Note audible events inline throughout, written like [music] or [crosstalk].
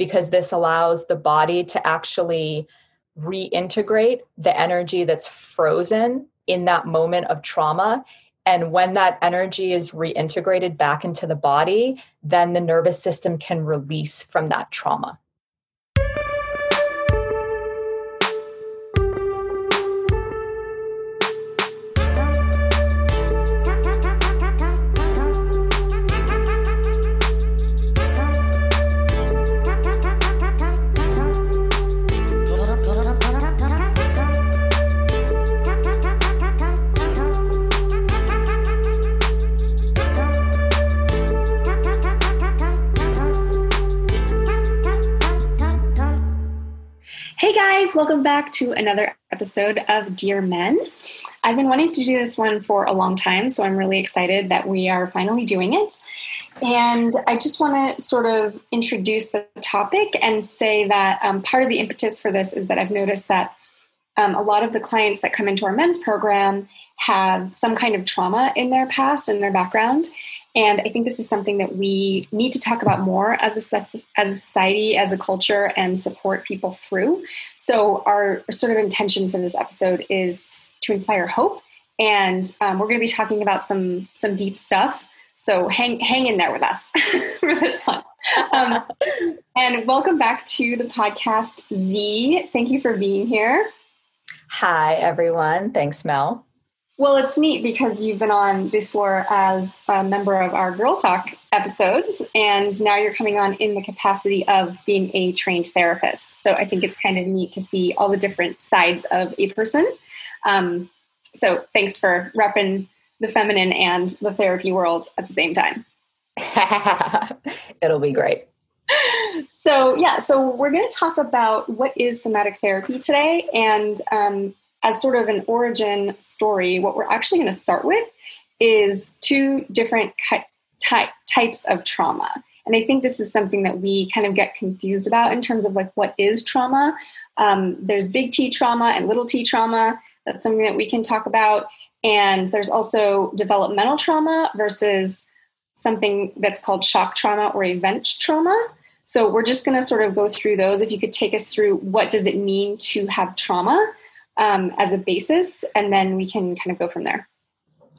because this allows the body to actually reintegrate the energy that's frozen in that moment of trauma. And when that energy is reintegrated back into the body, then the nervous system can release from that trauma. Welcome back to another episode of Dear Men. I've been wanting to do this one for a long time, so I'm really excited that we are finally doing it. And I just want to sort of introduce the topic and say that um, part of the impetus for this is that I've noticed that um, a lot of the clients that come into our men's program have some kind of trauma in their past and their background. And I think this is something that we need to talk about more as a, as a society, as a culture, and support people through. So, our sort of intention for this episode is to inspire hope. And um, we're going to be talking about some some deep stuff. So hang hang in there with us [laughs] for this one. Um, and welcome back to the podcast, Z. Thank you for being here. Hi, everyone. Thanks, Mel. Well, it's neat because you've been on before as a member of our Girl Talk episodes, and now you're coming on in the capacity of being a trained therapist. So I think it's kind of neat to see all the different sides of a person. Um, so thanks for repping the feminine and the therapy world at the same time. [laughs] It'll be great. So, yeah, so we're going to talk about what is somatic therapy today and um, as sort of an origin story, what we're actually going to start with is two different type, types of trauma. And I think this is something that we kind of get confused about in terms of like what is trauma. Um, there's big T trauma and little t trauma. That's something that we can talk about. And there's also developmental trauma versus something that's called shock trauma or event trauma. So we're just going to sort of go through those. If you could take us through what does it mean to have trauma um, as a basis, and then we can kind of go from there.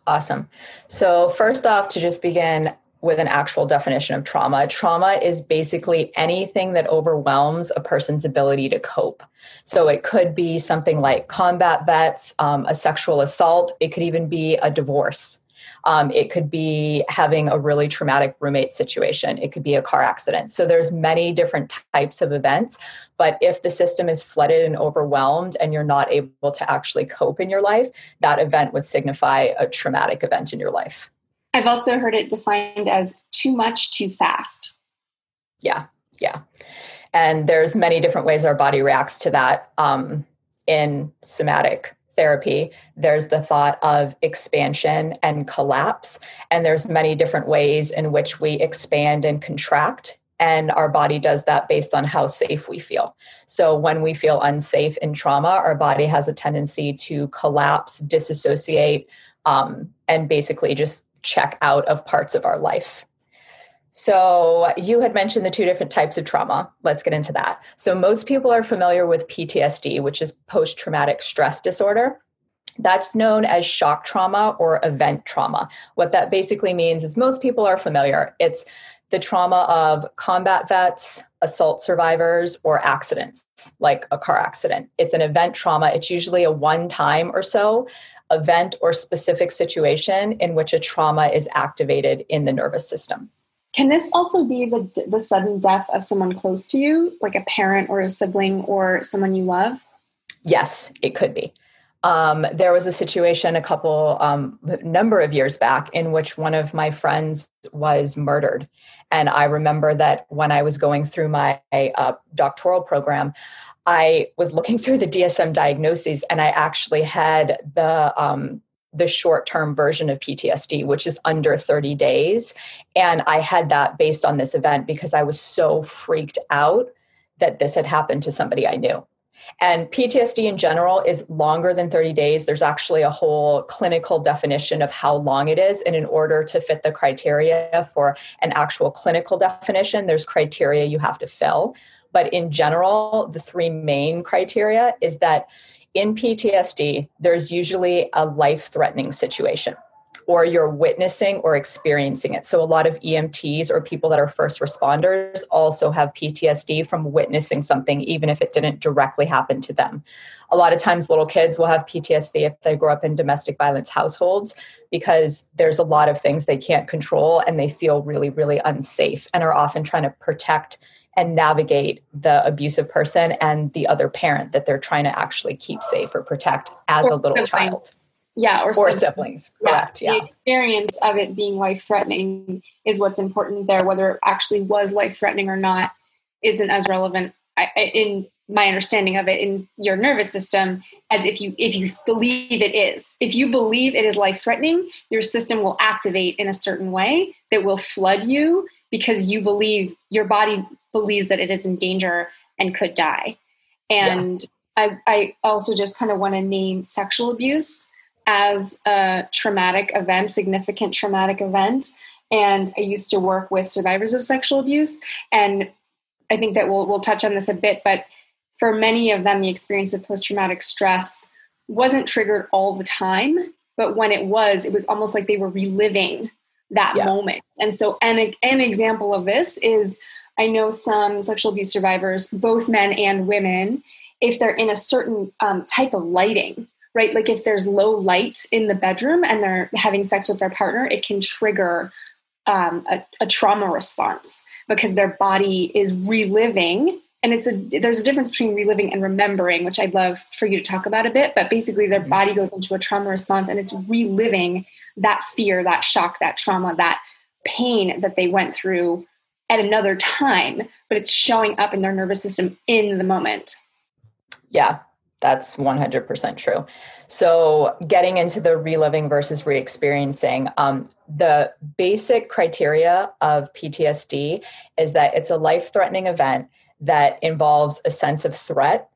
Awesome. So, first off, to just begin with an actual definition of trauma, trauma is basically anything that overwhelms a person's ability to cope. So, it could be something like combat vets, um, a sexual assault, it could even be a divorce. Um, it could be having a really traumatic roommate situation. It could be a car accident. So there's many different types of events. But if the system is flooded and overwhelmed and you're not able to actually cope in your life, that event would signify a traumatic event in your life. I've also heard it defined as too much too fast. Yeah, yeah. And there's many different ways our body reacts to that um, in somatic therapy there's the thought of expansion and collapse and there's many different ways in which we expand and contract and our body does that based on how safe we feel so when we feel unsafe in trauma our body has a tendency to collapse disassociate um, and basically just check out of parts of our life so, you had mentioned the two different types of trauma. Let's get into that. So, most people are familiar with PTSD, which is post traumatic stress disorder. That's known as shock trauma or event trauma. What that basically means is most people are familiar. It's the trauma of combat vets, assault survivors, or accidents, like a car accident. It's an event trauma. It's usually a one time or so event or specific situation in which a trauma is activated in the nervous system. Can this also be the the sudden death of someone close to you, like a parent or a sibling or someone you love? Yes, it could be. Um, there was a situation a couple um, number of years back in which one of my friends was murdered, and I remember that when I was going through my uh, doctoral program, I was looking through the DSM diagnoses, and I actually had the um, the short term version of PTSD, which is under 30 days. And I had that based on this event because I was so freaked out that this had happened to somebody I knew. And PTSD in general is longer than 30 days. There's actually a whole clinical definition of how long it is. And in order to fit the criteria for an actual clinical definition, there's criteria you have to fill. But in general, the three main criteria is that in PTSD, there's usually a life threatening situation or you're witnessing or experiencing it. So, a lot of EMTs or people that are first responders also have PTSD from witnessing something, even if it didn't directly happen to them. A lot of times, little kids will have PTSD if they grow up in domestic violence households because there's a lot of things they can't control and they feel really, really unsafe and are often trying to protect and navigate the abusive person and the other parent that they're trying to actually keep safe or protect as or a little child yeah or, or siblings, siblings. correct yeah, yeah, the experience of it being life threatening is what's important there whether it actually was life threatening or not isn't as relevant in my understanding of it in your nervous system as if you if you believe it is if you believe it is life threatening your system will activate in a certain way that will flood you because you believe your body believes that it is in danger and could die and yeah. I, I also just kind of want to name sexual abuse as a traumatic event, significant traumatic event. And I used to work with survivors of sexual abuse. And I think that we'll, we'll touch on this a bit, but for many of them, the experience of post traumatic stress wasn't triggered all the time. But when it was, it was almost like they were reliving that yeah. moment. And so, an, an example of this is I know some sexual abuse survivors, both men and women, if they're in a certain um, type of lighting, right? Like if there's low light in the bedroom and they're having sex with their partner, it can trigger um, a, a trauma response because their body is reliving and it's a there's a difference between reliving and remembering which i'd love for you to talk about a bit but basically their mm-hmm. body goes into a trauma response and it's reliving that fear that shock that trauma that pain that they went through at another time but it's showing up in their nervous system in the moment yeah that's 100% true. So, getting into the reliving versus re experiencing, um, the basic criteria of PTSD is that it's a life threatening event that involves a sense of threat,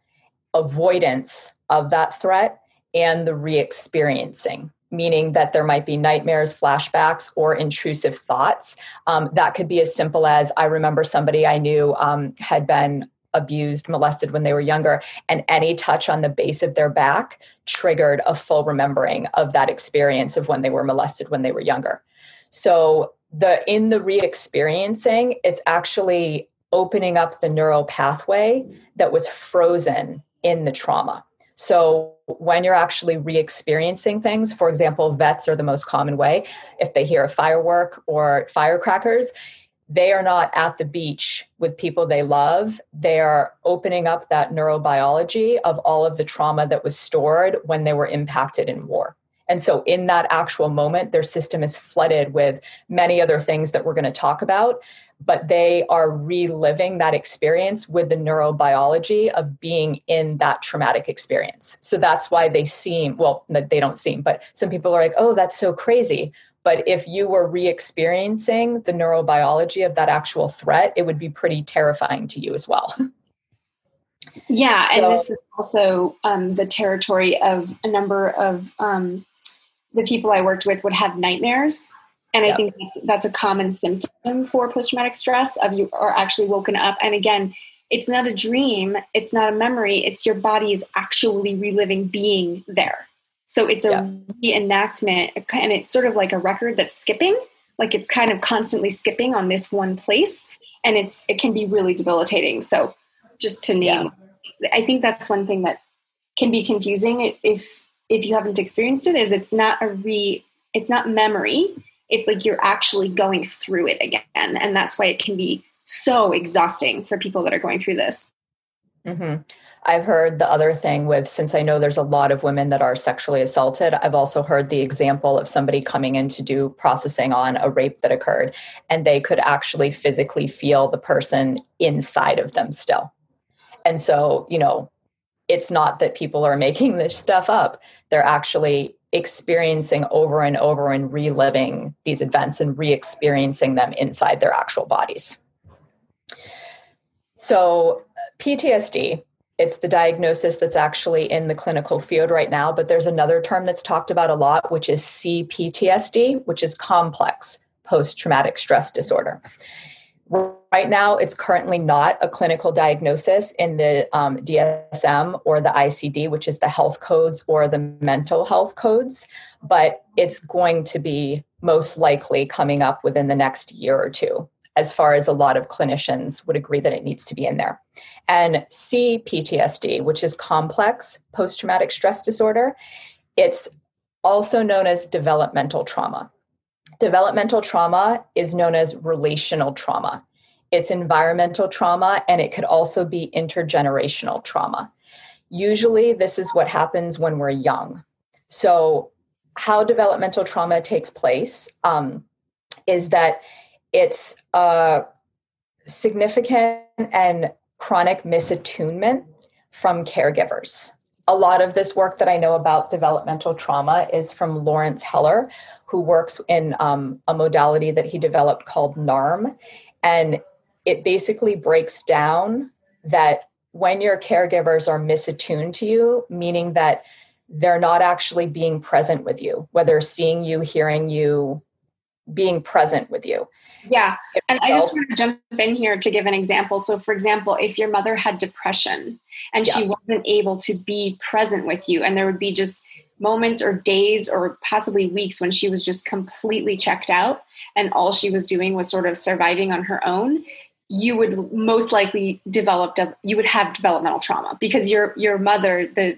avoidance of that threat, and the re experiencing meaning that there might be nightmares, flashbacks, or intrusive thoughts. Um, that could be as simple as I remember somebody I knew um, had been abused, molested when they were younger, and any touch on the base of their back triggered a full remembering of that experience of when they were molested when they were younger. So the in the re-experiencing, it's actually opening up the neural pathway that was frozen in the trauma. So when you're actually re-experiencing things, for example, vets are the most common way. If they hear a firework or firecrackers, they are not at the beach with people they love. They are opening up that neurobiology of all of the trauma that was stored when they were impacted in war. And so, in that actual moment, their system is flooded with many other things that we're going to talk about, but they are reliving that experience with the neurobiology of being in that traumatic experience. So, that's why they seem well, they don't seem, but some people are like, oh, that's so crazy. But if you were re experiencing the neurobiology of that actual threat, it would be pretty terrifying to you as well. [laughs] Yeah, so, and this is also um, the territory of a number of um, the people I worked with would have nightmares. And I think that's, that's a common symptom for post traumatic stress of you are actually woken up. And again, it's not a dream, it's not a memory, it's your body is actually reliving being there. So it's a yeah. reenactment, and it's sort of like a record that's skipping, like it's kind of constantly skipping on this one place, and it's it can be really debilitating. So just to name, yeah. I think that's one thing that can be confusing if if you haven't experienced it. Is it's not a re, it's not memory. It's like you're actually going through it again, and that's why it can be so exhausting for people that are going through this. Mm-hmm. I've heard the other thing with, since I know there's a lot of women that are sexually assaulted, I've also heard the example of somebody coming in to do processing on a rape that occurred, and they could actually physically feel the person inside of them still. And so, you know, it's not that people are making this stuff up, they're actually experiencing over and over and reliving these events and re experiencing them inside their actual bodies. So, PTSD it's the diagnosis that's actually in the clinical field right now, but there's another term that's talked about a lot, which is CPTSD, which is complex post traumatic stress disorder. Right now, it's currently not a clinical diagnosis in the um, DSM or the ICD, which is the health codes or the mental health codes, but it's going to be most likely coming up within the next year or two, as far as a lot of clinicians would agree that it needs to be in there. And CPTSD, which is complex post traumatic stress disorder, it's also known as developmental trauma. Developmental trauma is known as relational trauma. It's environmental trauma, and it could also be intergenerational trauma. Usually, this is what happens when we're young. So, how developmental trauma takes place um, is that it's a significant and chronic misattunement from caregivers a lot of this work that I know about developmental trauma is from Laurence Heller, who works in um, a modality that he developed called NARM. And it basically breaks down that when your caregivers are misattuned to you, meaning that they're not actually being present with you, whether seeing you, hearing you, being present with you. Yeah. And I just want to jump in here to give an example. So, for example, if your mother had depression and yeah. she wasn't able to be present with you, and there would be just moments or days or possibly weeks when she was just completely checked out and all she was doing was sort of surviving on her own you would most likely develop you would have developmental trauma because your your mother the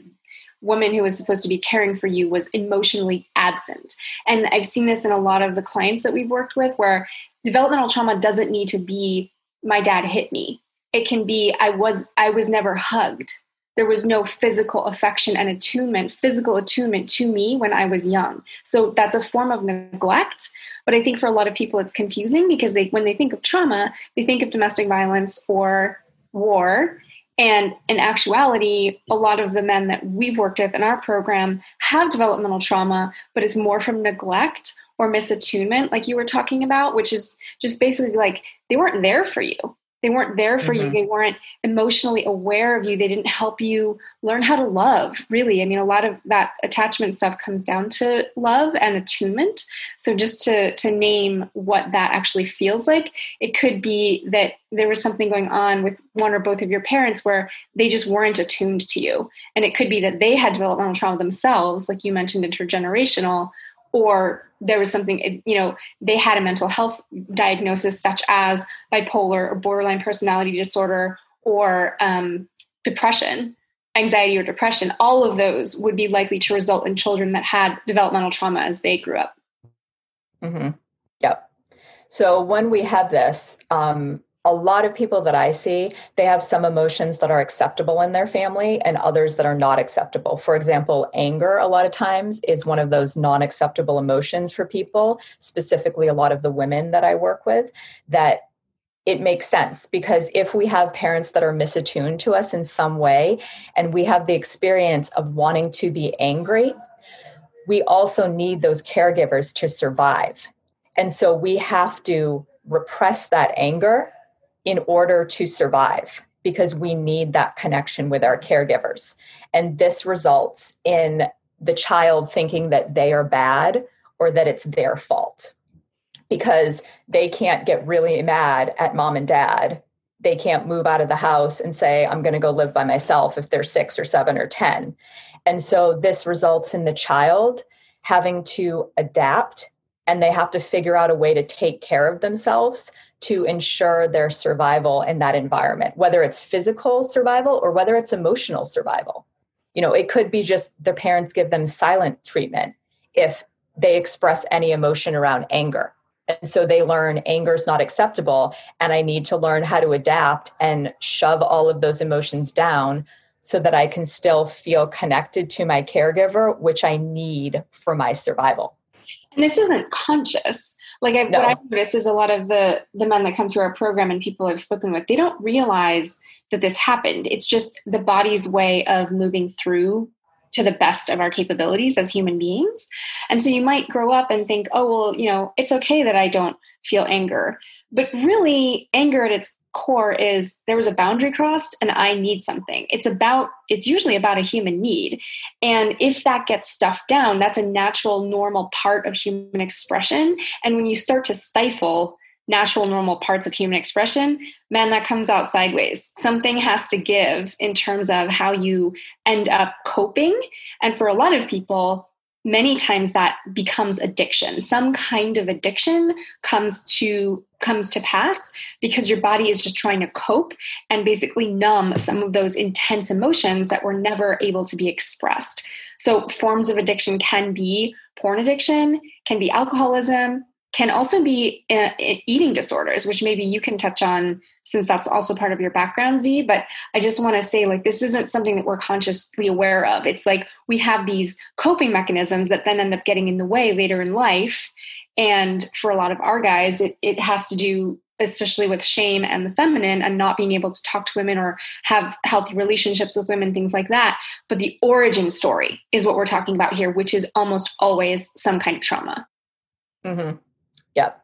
woman who was supposed to be caring for you was emotionally absent. And I've seen this in a lot of the clients that we've worked with where developmental trauma doesn't need to be my dad hit me. It can be I was I was never hugged. There was no physical affection and attunement, physical attunement to me when I was young. So that's a form of neglect. But I think for a lot of people it's confusing because they when they think of trauma, they think of domestic violence or war and in actuality, a lot of the men that we've worked with in our program have developmental trauma, but it's more from neglect or misattunement, like you were talking about, which is just basically like they weren't there for you. They weren't there for mm-hmm. you. They weren't emotionally aware of you. They didn't help you learn how to love, really. I mean, a lot of that attachment stuff comes down to love and attunement. So just to to name what that actually feels like, it could be that there was something going on with one or both of your parents where they just weren't attuned to you. And it could be that they had developmental trauma themselves, like you mentioned intergenerational, or there was something you know they had a mental health diagnosis such as bipolar or borderline personality disorder or um, depression anxiety or depression. All of those would be likely to result in children that had developmental trauma as they grew up. Mm-hmm. yep. So when we have this um, a lot of people that I see, they have some emotions that are acceptable in their family and others that are not acceptable. For example, anger, a lot of times, is one of those non acceptable emotions for people, specifically a lot of the women that I work with, that it makes sense because if we have parents that are misattuned to us in some way and we have the experience of wanting to be angry, we also need those caregivers to survive. And so we have to repress that anger in order to survive because we need that connection with our caregivers. And this results in the child thinking that they are bad or that it's their fault because they can't get really mad at mom and dad. They can't move out of the house and say, I'm going to go live by myself if they're six or seven or 10. And so this results in the child having to adapt and they have to figure out a way to take care of themselves to ensure their survival in that environment, whether it's physical survival or whether it's emotional survival. You know, it could be just their parents give them silent treatment if they express any emotion around anger. And so they learn anger is not acceptable, and I need to learn how to adapt and shove all of those emotions down so that I can still feel connected to my caregiver, which I need for my survival. And this isn't conscious like I, no. what I've noticed is a lot of the the men that come through our program and people I've spoken with, they don't realize that this happened. It's just the body's way of moving through to the best of our capabilities as human beings. And so you might grow up and think, oh well, you know, it's okay that I don't feel anger. But really, anger at its core is there was a boundary crossed and I need something. It's about, it's usually about a human need. And if that gets stuffed down, that's a natural, normal part of human expression. And when you start to stifle natural, normal parts of human expression, man, that comes out sideways. Something has to give in terms of how you end up coping. And for a lot of people, many times that becomes addiction some kind of addiction comes to comes to pass because your body is just trying to cope and basically numb some of those intense emotions that were never able to be expressed so forms of addiction can be porn addiction can be alcoholism can also be uh, eating disorders, which maybe you can touch on since that's also part of your background, Z. But I just want to say, like, this isn't something that we're consciously aware of. It's like we have these coping mechanisms that then end up getting in the way later in life. And for a lot of our guys, it, it has to do especially with shame and the feminine and not being able to talk to women or have healthy relationships with women, things like that. But the origin story is what we're talking about here, which is almost always some kind of trauma. Mm-hmm. Yep.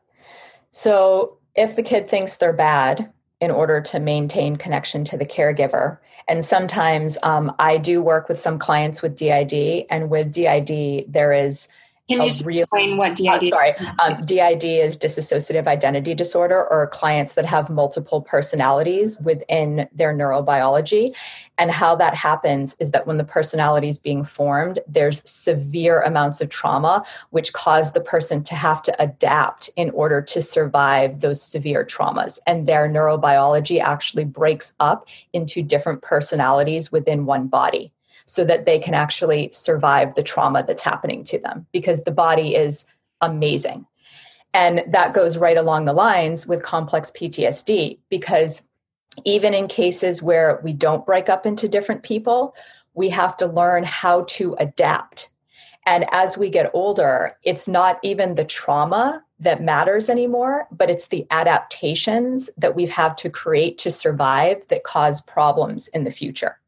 So if the kid thinks they're bad in order to maintain connection to the caregiver, and sometimes um, I do work with some clients with DID, and with DID, there is can you just real, explain what DID? Sorry, um, DID is dissociative identity disorder, or clients that have multiple personalities within their neurobiology. And how that happens is that when the personality is being formed, there's severe amounts of trauma, which cause the person to have to adapt in order to survive those severe traumas. And their neurobiology actually breaks up into different personalities within one body so that they can actually survive the trauma that's happening to them because the body is amazing. And that goes right along the lines with complex PTSD because even in cases where we don't break up into different people, we have to learn how to adapt. And as we get older, it's not even the trauma that matters anymore, but it's the adaptations that we've to create to survive that cause problems in the future.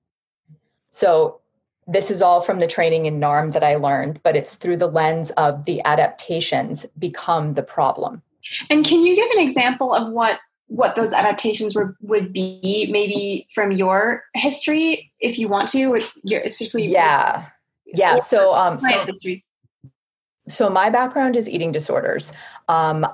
So this is all from the training in NARM that I learned, but it's through the lens of the adaptations become the problem. And can you give an example of what what those adaptations were would be, maybe from your history, if you want to, your, especially yeah, yeah. So um, so, so my background is eating disorders. Um,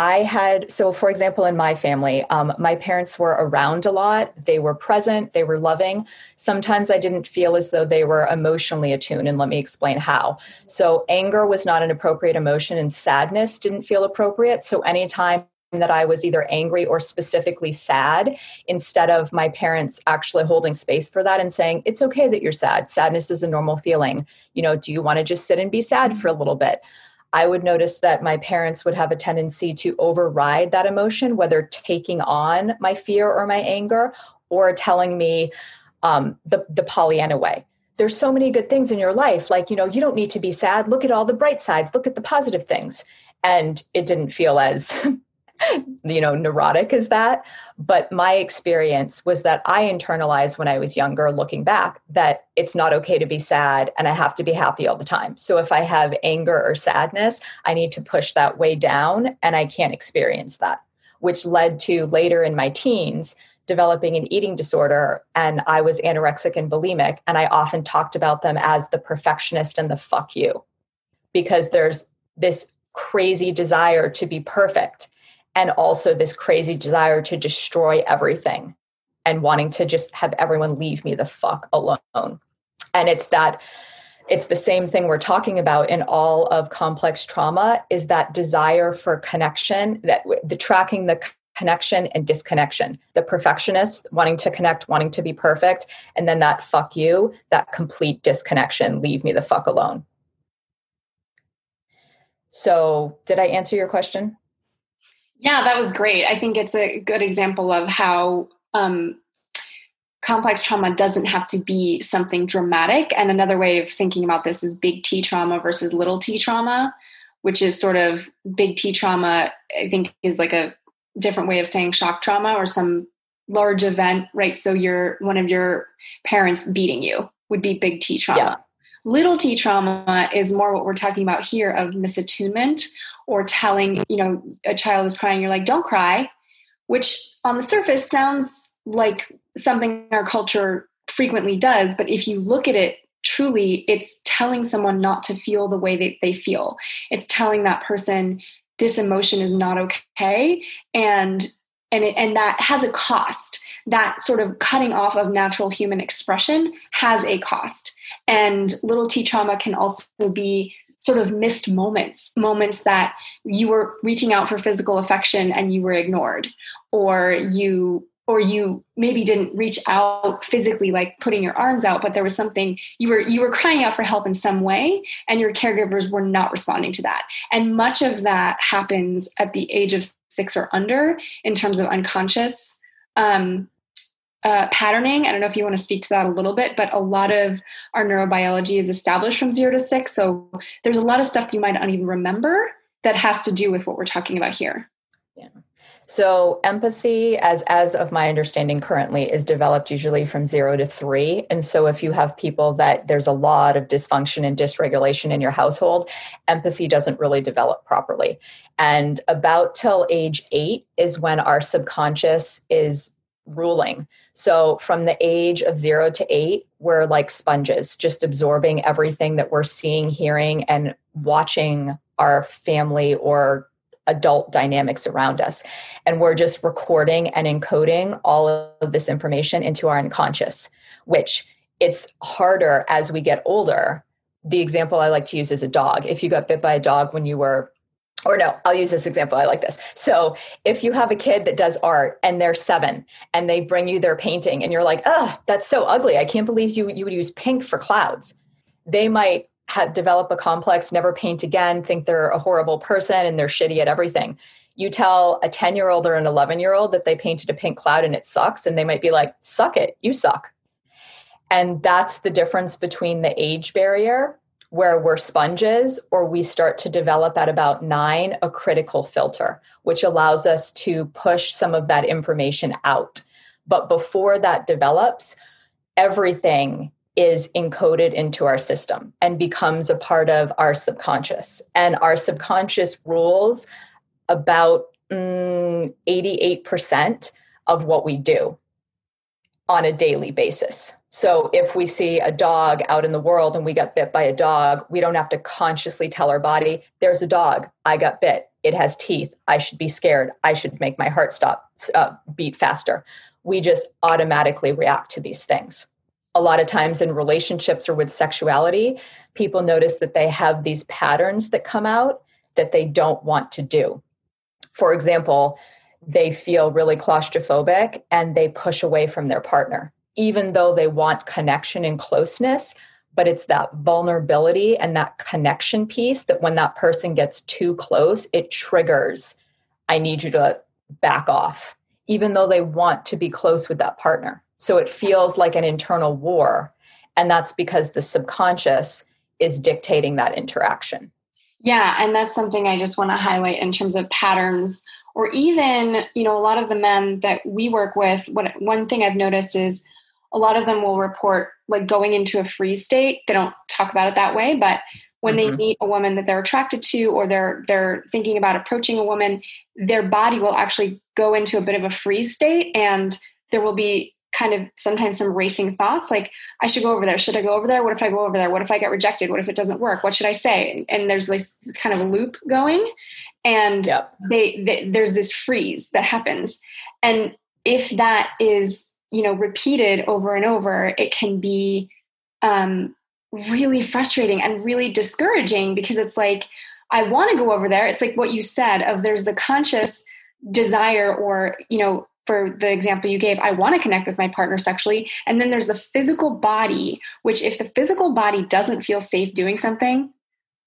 I had, so for example, in my family, um, my parents were around a lot. They were present, they were loving. Sometimes I didn't feel as though they were emotionally attuned, and let me explain how. So, anger was not an appropriate emotion, and sadness didn't feel appropriate. So, anytime that I was either angry or specifically sad, instead of my parents actually holding space for that and saying, it's okay that you're sad. Sadness is a normal feeling. You know, do you want to just sit and be sad for a little bit? I would notice that my parents would have a tendency to override that emotion, whether taking on my fear or my anger or telling me um, the, the Pollyanna way. There's so many good things in your life. Like, you know, you don't need to be sad. Look at all the bright sides, look at the positive things. And it didn't feel as [laughs] [laughs] you know neurotic as that. But my experience was that i internalized when i was younger looking back that it's not okay to be sad and i have to be happy all the time. So if i have anger or sadness i need to push that way down and i can't experience that which led to later in my teens developing an eating disorder and i was anorexic and bulimic and i often talked about them as the perfectionist and the fuck you because there's this crazy desire to be perfect and also this crazy desire to destroy everything and wanting to just have everyone leave me the fuck alone. And it's that it's the same thing we're talking about in all of complex trauma is that desire for connection that the tracking the connection and disconnection. The perfectionist wanting to connect wanting to be perfect and then that fuck you that complete disconnection leave me the fuck alone. So did i answer your question yeah, that was great. I think it's a good example of how um, complex trauma doesn't have to be something dramatic. And another way of thinking about this is big T trauma versus little t trauma, which is sort of big T trauma, I think is like a different way of saying shock trauma or some large event, right? So you're one of your parents beating you would be big T trauma. Yeah. Little t trauma is more what we're talking about here of misattunement or telling, you know, a child is crying, you're like, don't cry. which on the surface sounds like something our culture frequently does. But if you look at it truly, it's telling someone not to feel the way that they feel. It's telling that person this emotion is not okay. And and it, and that has a cost that sort of cutting off of natural human expression has a cost and little t trauma can also be sort of missed moments moments that you were reaching out for physical affection and you were ignored or you or you maybe didn't reach out physically like putting your arms out but there was something you were you were crying out for help in some way and your caregivers were not responding to that. And much of that happens at the age of 6 or under in terms of unconscious um, uh, patterning. I don't know if you want to speak to that a little bit, but a lot of our neurobiology is established from zero to six. So there's a lot of stuff you might not even remember that has to do with what we're talking about here. Yeah. So empathy, as as of my understanding currently, is developed usually from zero to three. And so if you have people that there's a lot of dysfunction and dysregulation in your household, empathy doesn't really develop properly. And about till age eight is when our subconscious is ruling. So from the age of zero to eight, we're like sponges, just absorbing everything that we're seeing, hearing, and watching our family or adult dynamics around us. And we're just recording and encoding all of this information into our unconscious, which it's harder as we get older. The example I like to use is a dog. If you got bit by a dog when you were or no, I'll use this example. I like this. So if you have a kid that does art and they're seven and they bring you their painting and you're like, oh, that's so ugly. I can't believe you, you would use pink for clouds. They might have, develop a complex, never paint again, think they're a horrible person and they're shitty at everything. You tell a 10 year old or an 11 year old that they painted a pink cloud and it sucks. And they might be like, suck it, you suck. And that's the difference between the age barrier where we're sponges, or we start to develop at about nine a critical filter, which allows us to push some of that information out. But before that develops, everything is encoded into our system and becomes a part of our subconscious. And our subconscious rules about mm, 88% of what we do on a daily basis. So if we see a dog out in the world and we got bit by a dog, we don't have to consciously tell our body, there's a dog, I got bit. It has teeth. I should be scared. I should make my heart stop uh, beat faster. We just automatically react to these things. A lot of times in relationships or with sexuality, people notice that they have these patterns that come out that they don't want to do. For example, they feel really claustrophobic and they push away from their partner even though they want connection and closeness. But it's that vulnerability and that connection piece that when that person gets too close it triggers i need you to back off even though they want to be close with that partner. So it feels like an internal war and that's because the subconscious is dictating that interaction. Yeah and that's something i just want to highlight in terms of patterns or even you know a lot of the men that we work with what one thing i've noticed is a lot of them will report like going into a freeze state. They don't talk about it that way, but when mm-hmm. they meet a woman that they're attracted to or they're they're thinking about approaching a woman, their body will actually go into a bit of a freeze state and there will be kind of sometimes some racing thoughts like I should go over there. Should I go over there? What if I go over there? What if I get rejected? What if it doesn't work? What should I say? And there's like this kind of a loop going and yep. they, they there's this freeze that happens. And if that is you know repeated over and over it can be um, really frustrating and really discouraging because it's like i want to go over there it's like what you said of there's the conscious desire or you know for the example you gave i want to connect with my partner sexually and then there's the physical body which if the physical body doesn't feel safe doing something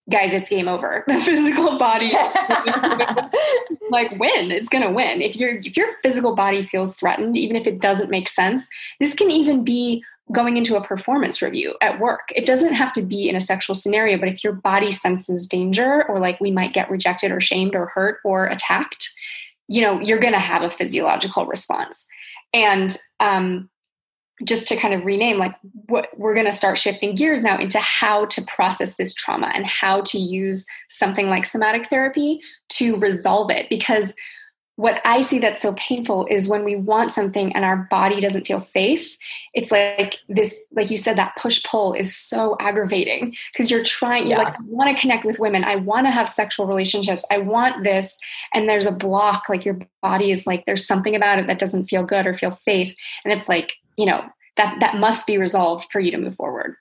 guys, it's game over. [laughs] The physical body [laughs] like win. It's gonna win. If your if your physical body feels threatened, even if it doesn't make sense, this can even be going into a performance review at work. It doesn't have to be in a sexual scenario, but if your body senses danger or like we might get rejected or shamed or hurt or attacked, you know, you're gonna have a physiological response. And um, just to kind of rename like what we're going to start shifting gears now into how to process this trauma and how to use something like somatic therapy to resolve it because what I see that's so painful is when we want something and our body doesn't feel safe. It's like this, like you said, that push pull is so aggravating because you're trying, you're like, I want to connect with women. I want to have sexual relationships. I want this. And there's a block, like your body is like, there's something about it that doesn't feel good or feel safe. And it's like, you know, that that must be resolved for you to move forward.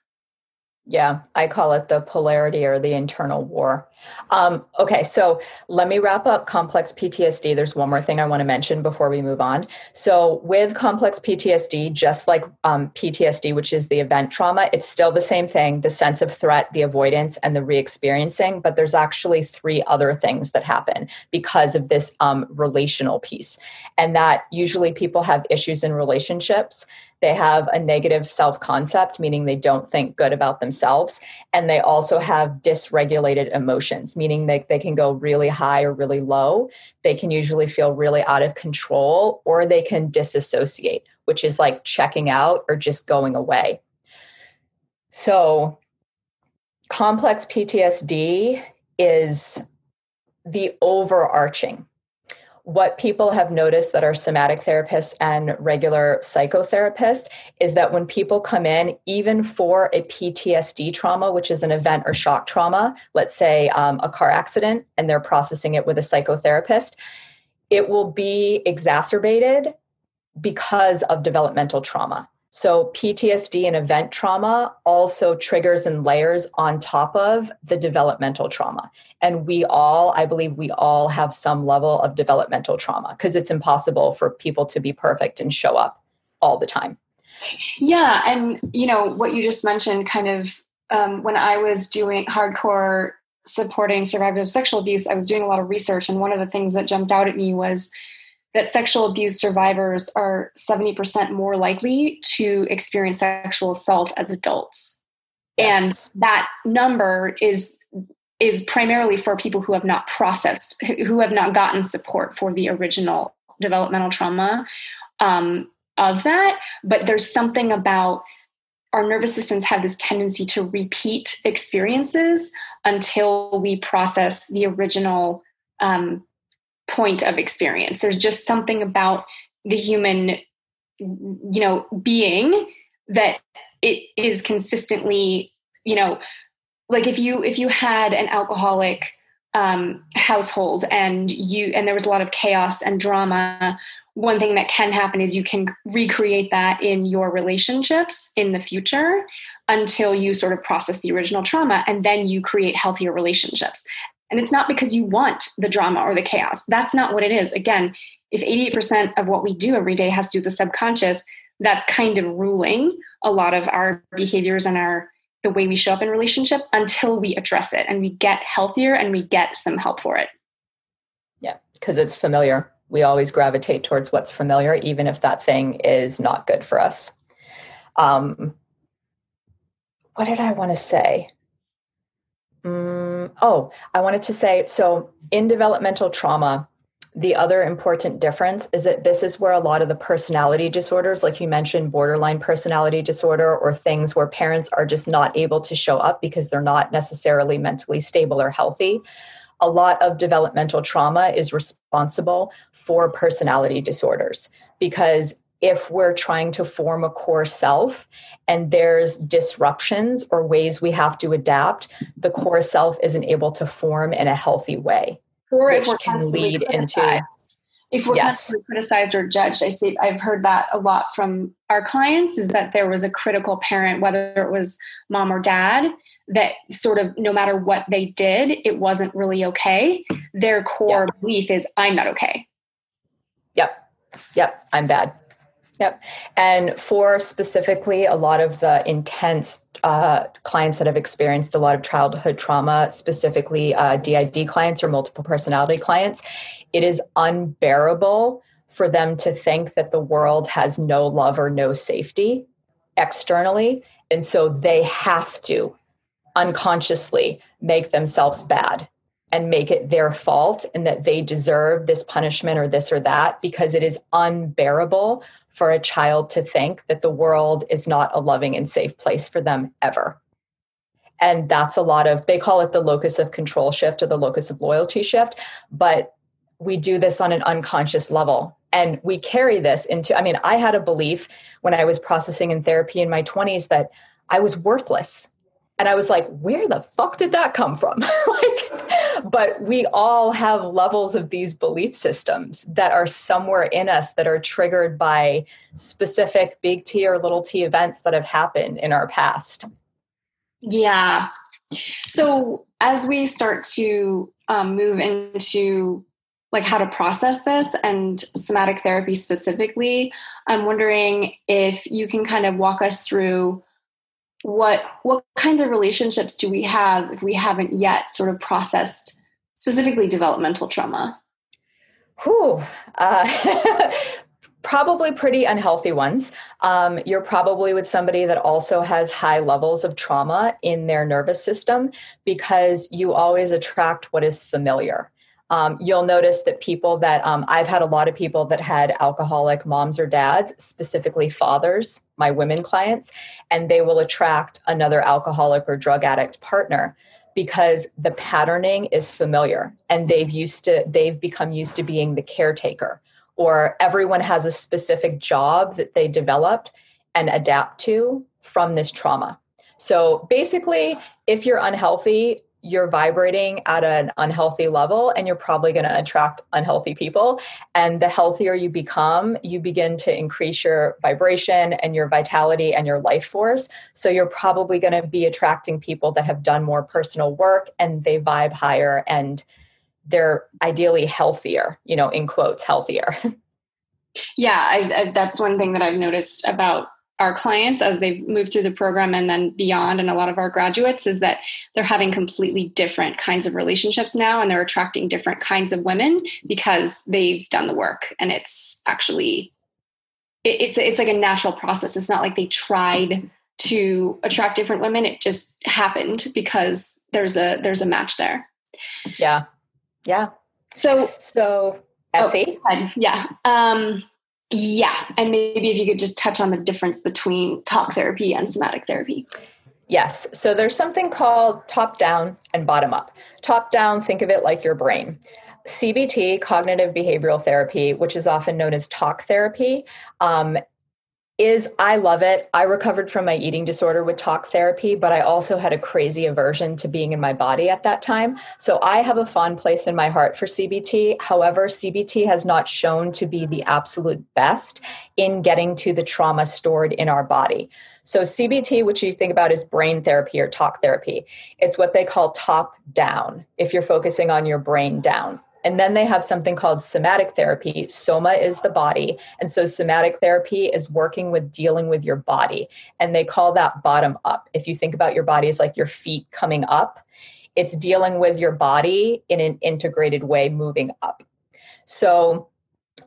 Yeah, I call it the polarity or the internal war. Um, okay, so let me wrap up complex PTSD. There's one more thing I want to mention before we move on. So, with complex PTSD, just like um, PTSD, which is the event trauma, it's still the same thing the sense of threat, the avoidance, and the re experiencing. But there's actually three other things that happen because of this um, relational piece. And that usually people have issues in relationships they have a negative self concept, meaning they don't think good about themselves. And they also have dysregulated emotions, meaning they, they can go really high or really low. They can usually feel really out of control, or they can disassociate, which is like checking out or just going away. So, complex PTSD is the overarching what people have noticed that are somatic therapists and regular psychotherapists is that when people come in, even for a PTSD trauma, which is an event or shock trauma, let's say um, a car accident, and they're processing it with a psychotherapist, it will be exacerbated because of developmental trauma. So, PTSD and event trauma also triggers and layers on top of the developmental trauma. And we all, I believe, we all have some level of developmental trauma because it's impossible for people to be perfect and show up all the time. Yeah. And, you know, what you just mentioned kind of um, when I was doing hardcore supporting survivors of sexual abuse, I was doing a lot of research. And one of the things that jumped out at me was that sexual abuse survivors are 70% more likely to experience sexual assault as adults. Yes. And that number is is primarily for people who have not processed, who have not gotten support for the original developmental trauma um, of that. But there's something about our nervous systems have this tendency to repeat experiences until we process the original um, point of experience. There's just something about the human, you know, being that it is consistently, you know, like if you if you had an alcoholic um, household and you and there was a lot of chaos and drama one thing that can happen is you can recreate that in your relationships in the future until you sort of process the original trauma and then you create healthier relationships and it's not because you want the drama or the chaos. That's not what it is. Again, if 88% of what we do every day has to do with the subconscious, that's kind of ruling a lot of our behaviors and our the way we show up in relationship until we address it and we get healthier and we get some help for it. Yeah, because it's familiar. We always gravitate towards what's familiar, even if that thing is not good for us. Um, what did I want to say? Mm, oh, I wanted to say so in developmental trauma, the other important difference is that this is where a lot of the personality disorders, like you mentioned, borderline personality disorder, or things where parents are just not able to show up because they're not necessarily mentally stable or healthy. A lot of developmental trauma is responsible for personality disorders because if we're trying to form a core self and there's disruptions or ways we have to adapt, the core self isn't able to form in a healthy way, or which can lead into if we're yes. constantly criticized or judged. I see I've heard that a lot from our clients is that there was a critical parent, whether it was mom or dad, that sort of no matter what they did, it wasn't really okay. Their core yep. belief is I'm not okay. Yep. Yep. I'm bad. Yep. And for specifically a lot of the intense uh, clients that have experienced a lot of childhood trauma, specifically uh, DID clients or multiple personality clients, it is unbearable for them to think that the world has no love or no safety externally. And so they have to unconsciously make themselves bad and make it their fault and that they deserve this punishment or this or that because it is unbearable for a child to think that the world is not a loving and safe place for them ever. And that's a lot of, they call it the locus of control shift or the locus of loyalty shift. But we do this on an unconscious level. And we carry this into, I mean, I had a belief when I was processing in therapy in my 20s that I was worthless. And I was like, where the fuck did that come from? [laughs] like, but we all have levels of these belief systems that are somewhere in us that are triggered by specific big T or little t events that have happened in our past. Yeah. So as we start to um, move into like how to process this and somatic therapy specifically, I'm wondering if you can kind of walk us through what what kinds of relationships do we have if we haven't yet sort of processed specifically developmental trauma? Whew. Uh, [laughs] probably pretty unhealthy ones. Um, you're probably with somebody that also has high levels of trauma in their nervous system because you always attract what is familiar. Um, you'll notice that people that um, I've had a lot of people that had alcoholic moms or dads, specifically fathers, my women clients, and they will attract another alcoholic or drug addict partner because the patterning is familiar and they've used to they've become used to being the caretaker or everyone has a specific job that they developed and adapt to from this trauma. So basically, if you're unhealthy, you're vibrating at an unhealthy level and you're probably going to attract unhealthy people. And the healthier you become, you begin to increase your vibration and your vitality and your life force. So you're probably going to be attracting people that have done more personal work and they vibe higher and they're ideally healthier, you know, in quotes, healthier. [laughs] Yeah, I, I, that's one thing that I've noticed about our clients as they move through the program and then beyond and a lot of our graduates is that they're having completely different kinds of relationships now and they're attracting different kinds of women because they've done the work. And it's actually it, it's it's like a natural process. It's not like they tried to attract different women. It just happened because there's a there's a match there. Yeah. Yeah. So so Essie? Oh, yeah. Um yeah. And maybe if you could just touch on the difference between talk therapy and somatic therapy. Yes. So there's something called top down and bottom up. Top down, think of it like your brain. CBT, cognitive behavioral therapy, which is often known as talk therapy, um, is I love it. I recovered from my eating disorder with talk therapy, but I also had a crazy aversion to being in my body at that time. So I have a fond place in my heart for CBT. However, CBT has not shown to be the absolute best in getting to the trauma stored in our body. So CBT, which you think about is brain therapy or talk therapy, it's what they call top down if you're focusing on your brain down. And then they have something called somatic therapy. Soma is the body. And so somatic therapy is working with dealing with your body. And they call that bottom up. If you think about your body as like your feet coming up, it's dealing with your body in an integrated way, moving up. So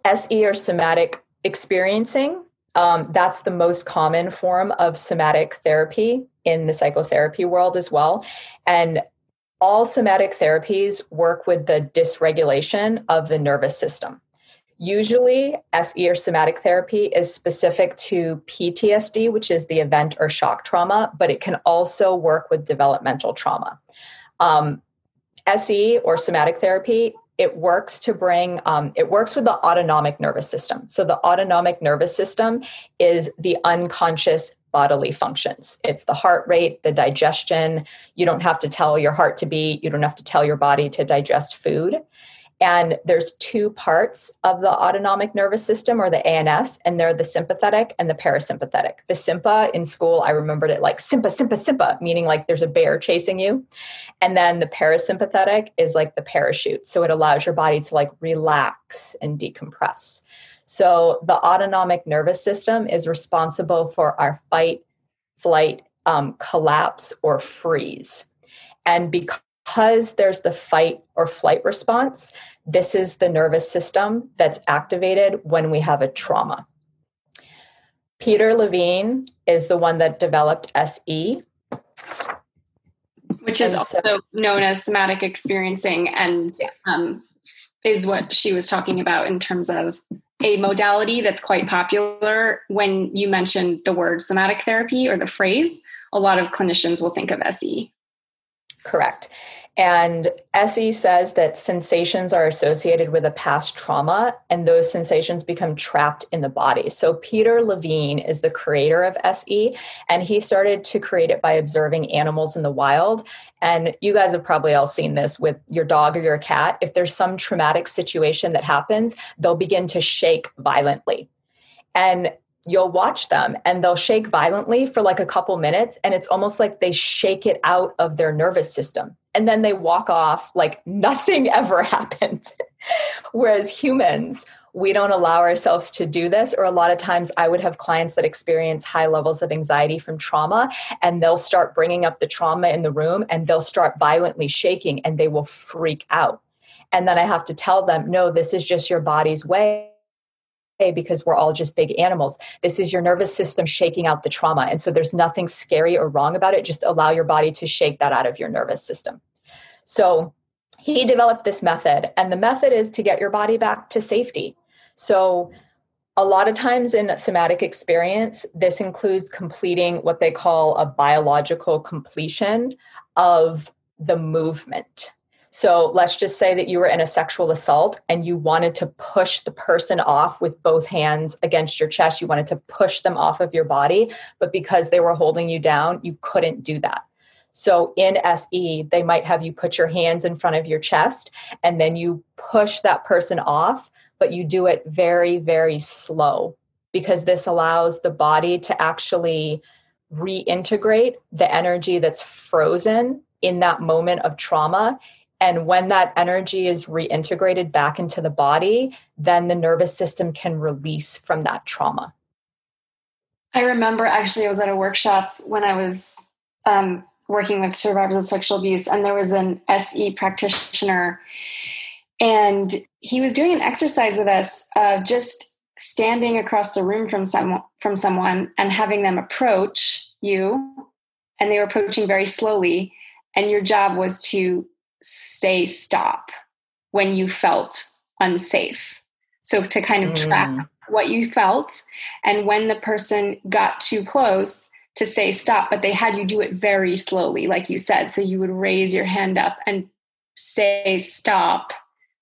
SE or somatic experiencing, um, that's the most common form of somatic therapy in the psychotherapy world as well. And all somatic therapies work with the dysregulation of the nervous system. Usually, SE or somatic therapy is specific to PTSD, which is the event or shock trauma, but it can also work with developmental trauma. Um, SE or somatic therapy, it works to bring, um, it works with the autonomic nervous system. So, the autonomic nervous system is the unconscious bodily functions. It's the heart rate, the digestion. You don't have to tell your heart to beat, you don't have to tell your body to digest food. And there's two parts of the autonomic nervous system or the ANS, and they're the sympathetic and the parasympathetic. The Simpa in school, I remembered it like Simpa, Simpa, Simpa, meaning like there's a bear chasing you. And then the parasympathetic is like the parachute. So it allows your body to like relax and decompress. So the autonomic nervous system is responsible for our fight, flight, um, collapse, or freeze. And because there's the fight or flight response, this is the nervous system that's activated when we have a trauma. Peter Levine is the one that developed SE. Which is also known as somatic experiencing and um, is what she was talking about in terms of a modality that's quite popular when you mention the word somatic therapy or the phrase a lot of clinicians will think of se correct And SE says that sensations are associated with a past trauma, and those sensations become trapped in the body. So, Peter Levine is the creator of SE, and he started to create it by observing animals in the wild. And you guys have probably all seen this with your dog or your cat. If there's some traumatic situation that happens, they'll begin to shake violently. And you'll watch them and they'll shake violently for like a couple minutes and it's almost like they shake it out of their nervous system and then they walk off like nothing [laughs] ever happened whereas humans we don't allow ourselves to do this or a lot of times i would have clients that experience high levels of anxiety from trauma and they'll start bringing up the trauma in the room and they'll start violently shaking and they will freak out and then i have to tell them no this is just your body's way because we're all just big animals. This is your nervous system shaking out the trauma. And so there's nothing scary or wrong about it. Just allow your body to shake that out of your nervous system. So he developed this method, and the method is to get your body back to safety. So a lot of times in somatic experience, this includes completing what they call a biological completion of the movement. So let's just say that you were in a sexual assault and you wanted to push the person off with both hands against your chest. You wanted to push them off of your body, but because they were holding you down, you couldn't do that. So in SE, they might have you put your hands in front of your chest and then you push that person off, but you do it very, very slow because this allows the body to actually reintegrate the energy that's frozen in that moment of trauma and when that energy is reintegrated back into the body, then the nervous system can release from that trauma. I remember actually, I was at a workshop when I was um, working with survivors of sexual abuse, and there was an SE practitioner, and he was doing an exercise with us of just standing across the room from some from someone and having them approach you, and they were approaching very slowly, and your job was to say stop when you felt unsafe. So to kind of track mm. what you felt and when the person got too close to say stop, but they had you do it very slowly, like you said. So you would raise your hand up and say stop,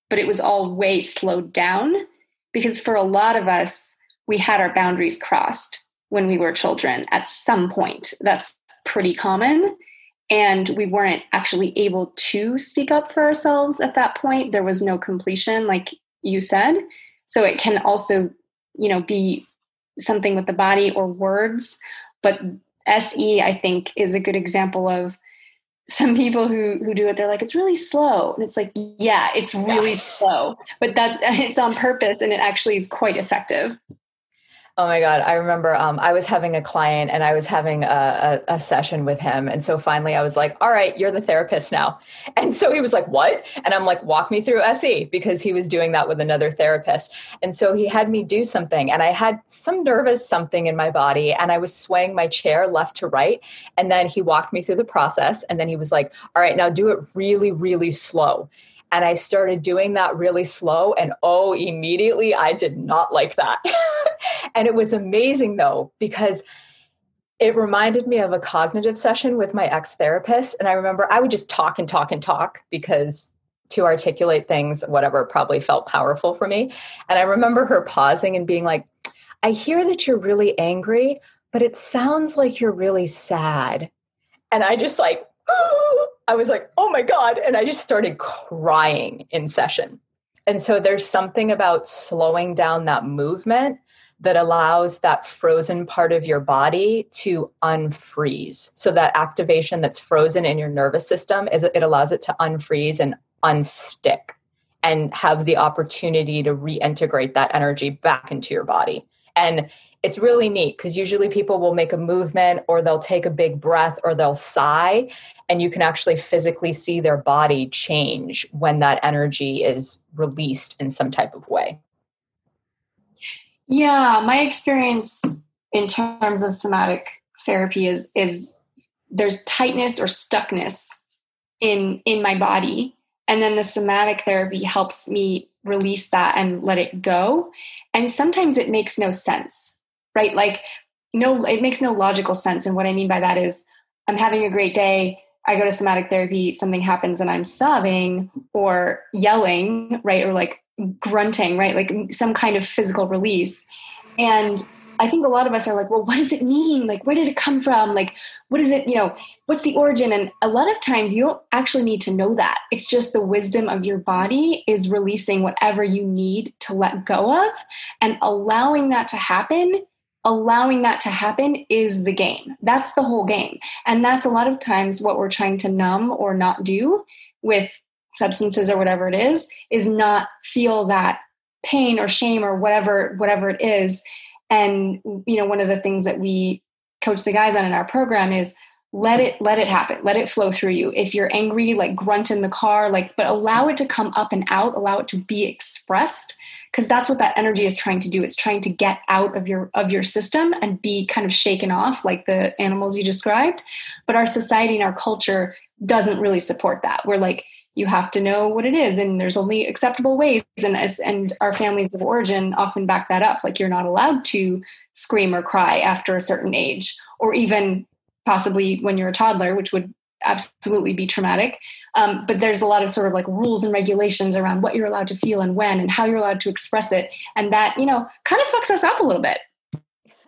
but it was all way slowed down because for a lot of us, we had our boundaries crossed when we were children at some point. That's pretty common and we weren't actually able to speak up for ourselves at that point there was no completion like you said so it can also you know be something with the body or words but se i think is a good example of some people who who do it. They're like it's really slow. And it's like yeah it's really yeah. slow. But that's [laughs] it's on purpose and it actually is quite effective Oh my God. I remember um, I was having a client and I was having a, a, a, session with him. And so finally I was like, all right, you're the therapist now. [laughs] And so he was like, what? And I'm like, walk me through SE because he was doing that with another therapist. And so he had me do something and I had some nervous something in my body and I was swaying my chair left to right. And then he walked me through the process. And then he was like, all right, now do it really, really slow. And I started doing that really slow. And oh, immediately I did not like that. [laughs] and it was amazing though, because it reminded me of a cognitive session with my ex therapist. And I remember I would just talk and talk and talk because to articulate things, whatever, probably felt powerful for me. And I remember her pausing and being like, I hear that you're really angry, but it sounds like you're really sad. And I just like, [gasps] I was like, oh my God. And I just started crying in session. And so there's something about slowing down that movement that allows that frozen part of your body to unfreeze. So that activation that's frozen in your nervous system is it allows it to unfreeze and unstick and have the opportunity to reintegrate that energy back into your body. And it's really neat because usually people will make a movement or they'll take a big breath or they'll sigh and you can actually physically see their body change when that energy is released in some type of way. Yeah my experience in terms of somatic therapy is is there's tightness or stuckness in in my body and then the somatic therapy helps me release that and let it go and sometimes it makes no sense right? Like, no, it makes no logical sense. And what I mean by that is, I'm having a great day. I go to somatic therapy, something happens and I'm sobbing or yelling, right? Or like grunting, right? Like some kind of physical release. And I think a lot of us are like, well, what does it mean? Like, where did it come from? Like, what is it, you know, what's the origin? And a lot of times you don't actually need to know that. It's just the wisdom of your body is releasing whatever you need to let go of and allowing that to happen. Allowing that to happen is the game. That's the whole game. And that's a lot of times what we're trying to numb or not do with substances or whatever it is, is not feel that pain or shame or whatever whatever it is. And you know one of the things that we coach the guys on in our program is let it let it happen. Let it flow through you. If you're angry like grunt in the car like but allow it to come up and out. Allow it to be expressed because that's what that energy is trying to do. It's trying to get out of your of your system and be kind of shaken off like the animals you described. But our society and our culture doesn't really support that. We're like you have to know what it is and there's only acceptable ways. And and our families of origin often back that up like you're not allowed to scream or cry after a certain age or even possibly when you're a toddler which would absolutely be traumatic. Um, but there's a lot of sort of like rules and regulations around what you're allowed to feel and when and how you're allowed to express it. And that you know kind of fucks us up a little bit.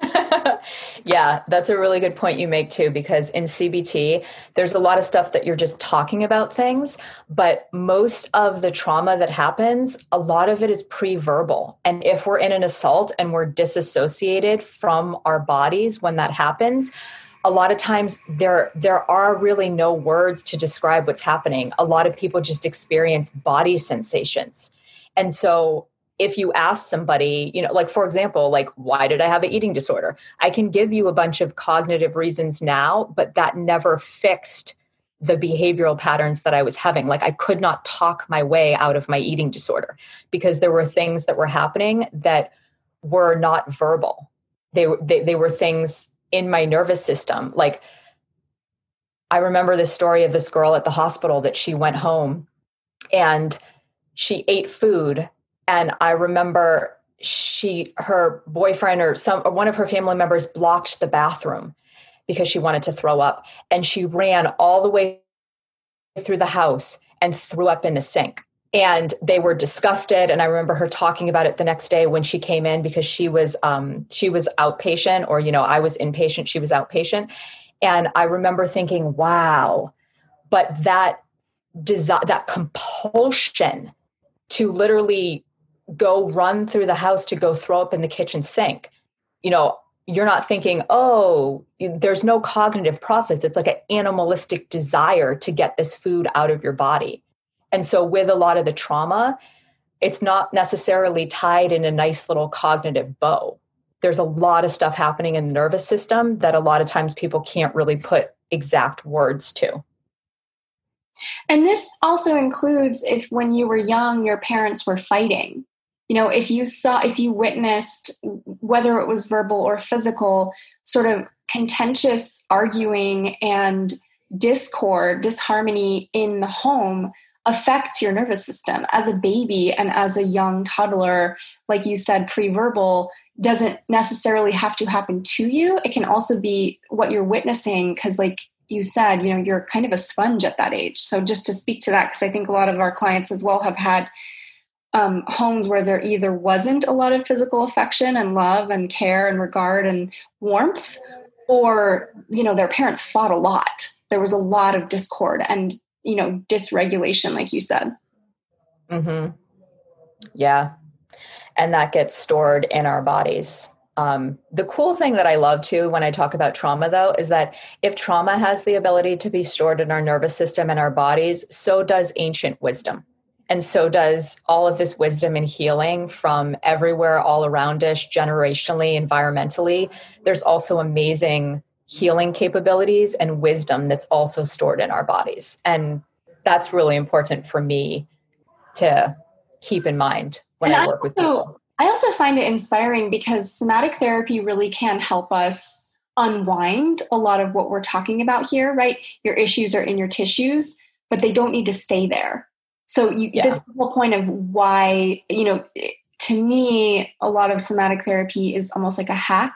[laughs] Yeah, that's a really good point you make too, because in CBT, there's a lot of stuff that you're just talking about things, but most of the trauma that happens, a lot of it is pre verbal. And if we're in an assault and we're disassociated from our bodies when that happens, a lot of times there there are really no words to describe what's happening a lot of people just experience body sensations and so if you ask somebody, you know, like for example, like, why did I have an eating disorder? I can give you a bunch of cognitive reasons now, but that never fixed the behavioral patterns that I was having. Like, I could not talk my way out of my eating disorder because there were things that were happening that were not verbal. They, they, they were things in my nervous system. Like, I remember the story of this girl at the hospital that she went home and she ate food. And I remember she her boyfriend or some or one of her family members blocked the bathroom because she wanted to throw up. And she ran all the way through the house and threw up in the sink and they were disgusted. And i remember her talking about it the next day when she came in because she was um, she was outpatient or you know i was inpatient she was outpatient. And i remember thinking wow but that desire that compulsion to literally go run through the house to go throw up in the kitchen sink. You know you're not thinking oh there's no cognitive process. It's like an animalistic desire to get this food out of your body and so with a lot of the trauma it's not necessarily tied in a nice little cognitive bow. There's a lot of stuff happening in the nervous system that a lot of times people can't really put exact words to. And this also includes if when you were young your parents were fighting. You know if you saw if you witnessed whether it was verbal or physical sort of contentious arguing and discord disharmony in the home affects your nervous system. As a baby and as a young toddler like you said pre-verbal doesn't necessarily have to happen to you. It can also be what you're witnessing because like you said you know you're kind of a sponge at that age. So just to speak to that because i think a lot of our clients as well have had um, homes where there either wasn't a lot of physical affection and love and care and regard and warmth, or you know their parents fought a lot. There was a lot of discord. And you know dysregulation, like you said. Hmm. Yeah, and that gets stored in our bodies. Um, the cool thing that I love too when I talk about trauma, though, is that if trauma has the ability to be stored in our nervous system and our bodies, so does ancient wisdom. And so does all of this wisdom and healing from everywhere, all around us, generationally, environmentally. There's also amazing healing capabilities and wisdom that's also stored in our bodies. And that's really important for me to keep in mind when and I work also, with people. I also find it inspiring because somatic therapy really can help us unwind a lot of what we're talking about here, right? Your issues are in your tissues, but they don't need to stay there. So you, yeah. this whole point of why, you know, to me, a lot of somatic therapy is almost like a hack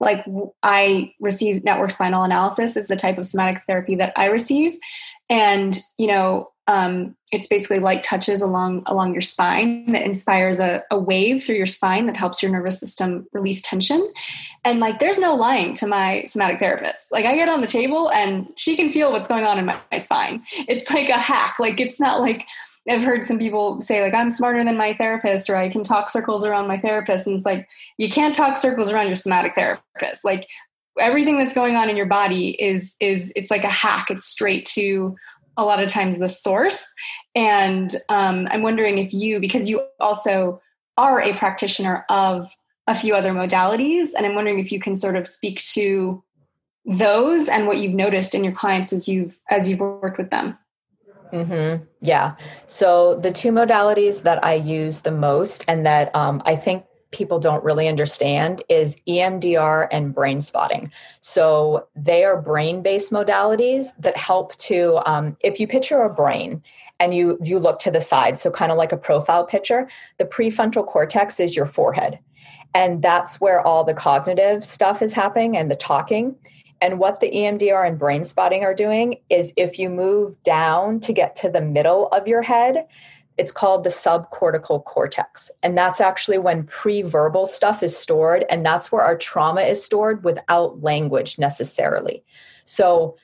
like I receive network spinal analysis is the type of somatic therapy that I receive. And, you know, um, it's basically light touches along along your spine that inspires a, a wave through your spine that helps your nervous system release tension. And like, there's no lying to my somatic therapist. Like, I get on the table and she can feel what's going on in my, my spine. It's like a hack. Like, it's not like I've heard some people say like I'm smarter than my therapist or I can talk circles around my therapist and it's like you can't talk circles around your somatic therapist. Like everything that's going on in your body is is it's like a hack. It's straight to a lot of times the source. And um, I'm wondering if you because you also are a practitioner of a few other modalities and I'm wondering if you can sort of speak to those and what you've noticed in your clients as you've as you've worked with them. Mm-hmm. Yeah. So the two modalities that I use the most and that um, I think people don't really understand is EMDR and brain spotting. So they are brain based modalities that help to, um, if you picture a brain and you, you look to the side, so kind of like a profile picture, the prefrontal cortex is your forehead. And that's where all the cognitive stuff is happening and the talking. And what the EMDR and brain spotting are doing is if you move down to get to the middle of your head, it's called the subcortical cortex. And that's actually when pre verbal stuff is stored. And that's where our trauma is stored without language necessarily. So,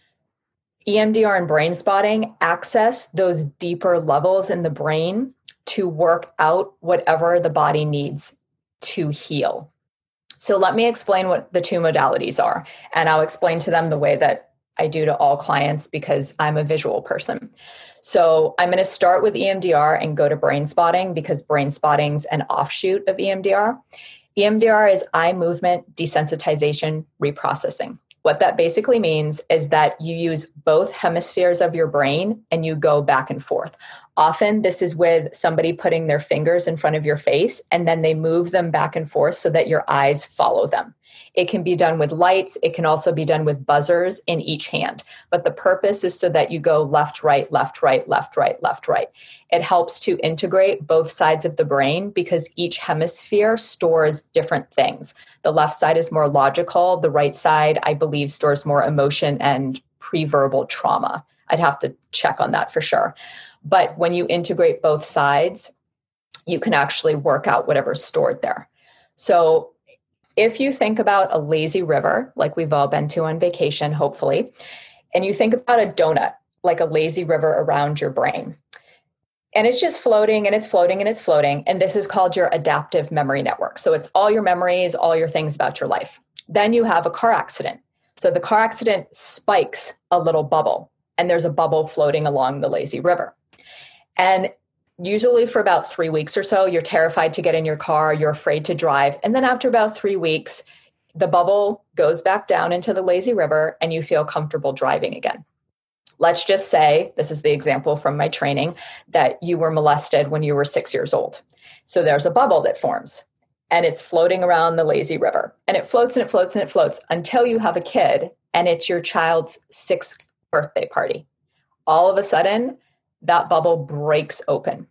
EMDR and brain spotting access those deeper levels in the brain to work out whatever the body needs to heal. So let me explain what the two modalities are, and I'll explain to them the way that I do to all clients because I'm a visual person. So I'm going to start with EMDR and go to brain spotting because brain spotting's an offshoot of EMDR. EMDR is eye movement desensitization reprocessing. What that basically means is that you use both hemispheres of your brain and you go back and forth. Often, this is with somebody putting their fingers in front of your face and then they move them back and forth so that your eyes follow them. It can be done with lights. It can also be done with buzzers in each hand. But the purpose is so that you go left, right, left, right, left, right, left, right. It helps to integrate both sides of the brain because each hemisphere stores different things. The left side is more logical. The right side, I believe, stores more emotion and pre verbal trauma. I'd have to check on that for sure. But when you integrate both sides, you can actually work out whatever's stored there. So if you think about a lazy river, like we've all been to on vacation, hopefully, and you think about a donut, like a lazy river around your brain, and it's just floating and it's floating and it's floating. And this is called your adaptive memory network. So it's all your memories, all your things about your life. Then you have a car accident. So the car accident spikes a little bubble, and there's a bubble floating along the lazy river. And usually for about three weeks or so, you're terrified to get in your car, you're afraid to drive. And then after about three weeks, the bubble goes back down into the lazy river and you feel comfortable driving again. Let's just say, this is the example from my training, that you were molested when you were six years old. So there's a bubble that forms and it's floating around the lazy river. And it floats and it floats and it floats until you have a kid and it's your child's sixth birthday party. All of a sudden, that bubble breaks open.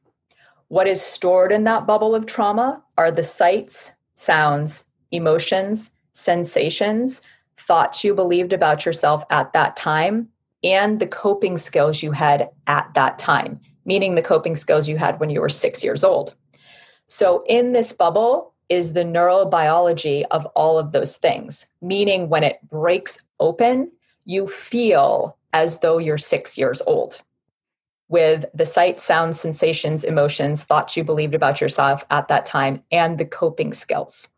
What is stored in that bubble of trauma are the sights, sounds, emotions, sensations, thoughts you believed about yourself at that time, and the coping skills you had at that time, meaning the coping skills you had when you were six years old. So, in this bubble is the neurobiology of all of those things, meaning when it breaks open, you feel as though you're six years old with the sight, sounds, sensations, emotions, thoughts you believed about yourself at that time, and the coping skills.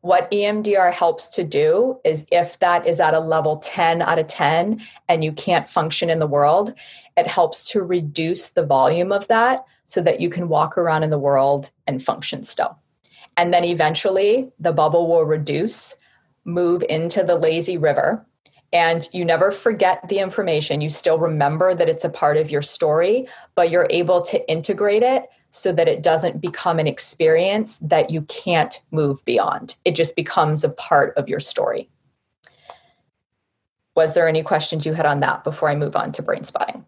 What EMDR helps to do is if that is at a level 10 out of 10 and you can't function in the world, it helps to reduce the volume of that so that you can walk around in the world and function still. And then eventually the bubble will reduce, move into the lazy river, and you never forget the information. You still remember that it's a part of your story, but you're able to integrate it so that it doesn't become an experience that you can't move beyond. It just becomes a part of your story. Was there any questions you had on that before I move on to brain spotting?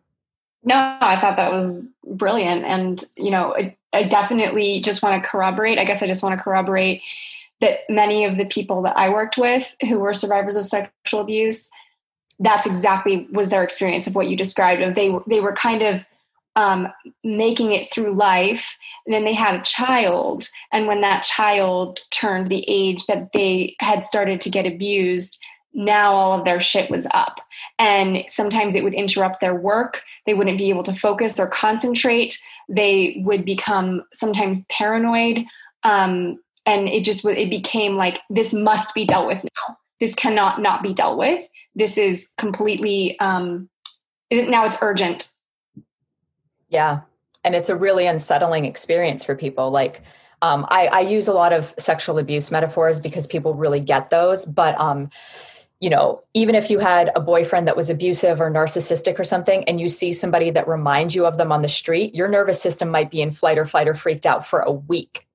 No, I thought that was brilliant. And, you know, I, I definitely just want to corroborate. I guess I just want to corroborate that many of the people that I worked with who were survivors of sexual abuse, that's exactly was their experience of what you described. Of they they were kind of um, making it through life. And then they had a child, and when that child turned the age that they had started to get abused, now all of their shit was up. And sometimes it would interrupt their work. They wouldn't be able to focus or concentrate. They would become sometimes paranoid. Um, and it just it became like this must be dealt with now. This cannot not be dealt with. This is completely um, now it's urgent. Yeah, and it's a really unsettling experience for people. Like um, I, I use a lot of sexual abuse metaphors because people really get those, but um, you know, even if you had a boyfriend that was abusive or narcissistic or something, and you see somebody that reminds you of them on the street, your nervous system might be in flight or flight or freaked out for a week.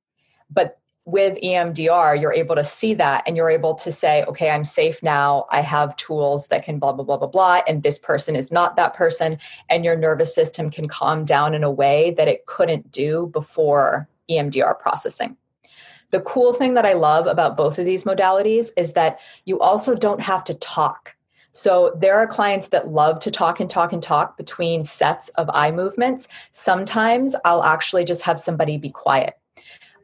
But with EMDR, you're able to see that and you're able to say, okay, I'm safe now. I have tools that can blah, blah, blah, blah, blah. And this person is not that person. And your nervous system can calm down in a way that it couldn't do before EMDR processing. The cool thing that I love about both of these modalities is that you also don't have to talk. So there are clients that love to talk and talk and talk between sets of eye movements. Sometimes I'll actually just have somebody be quiet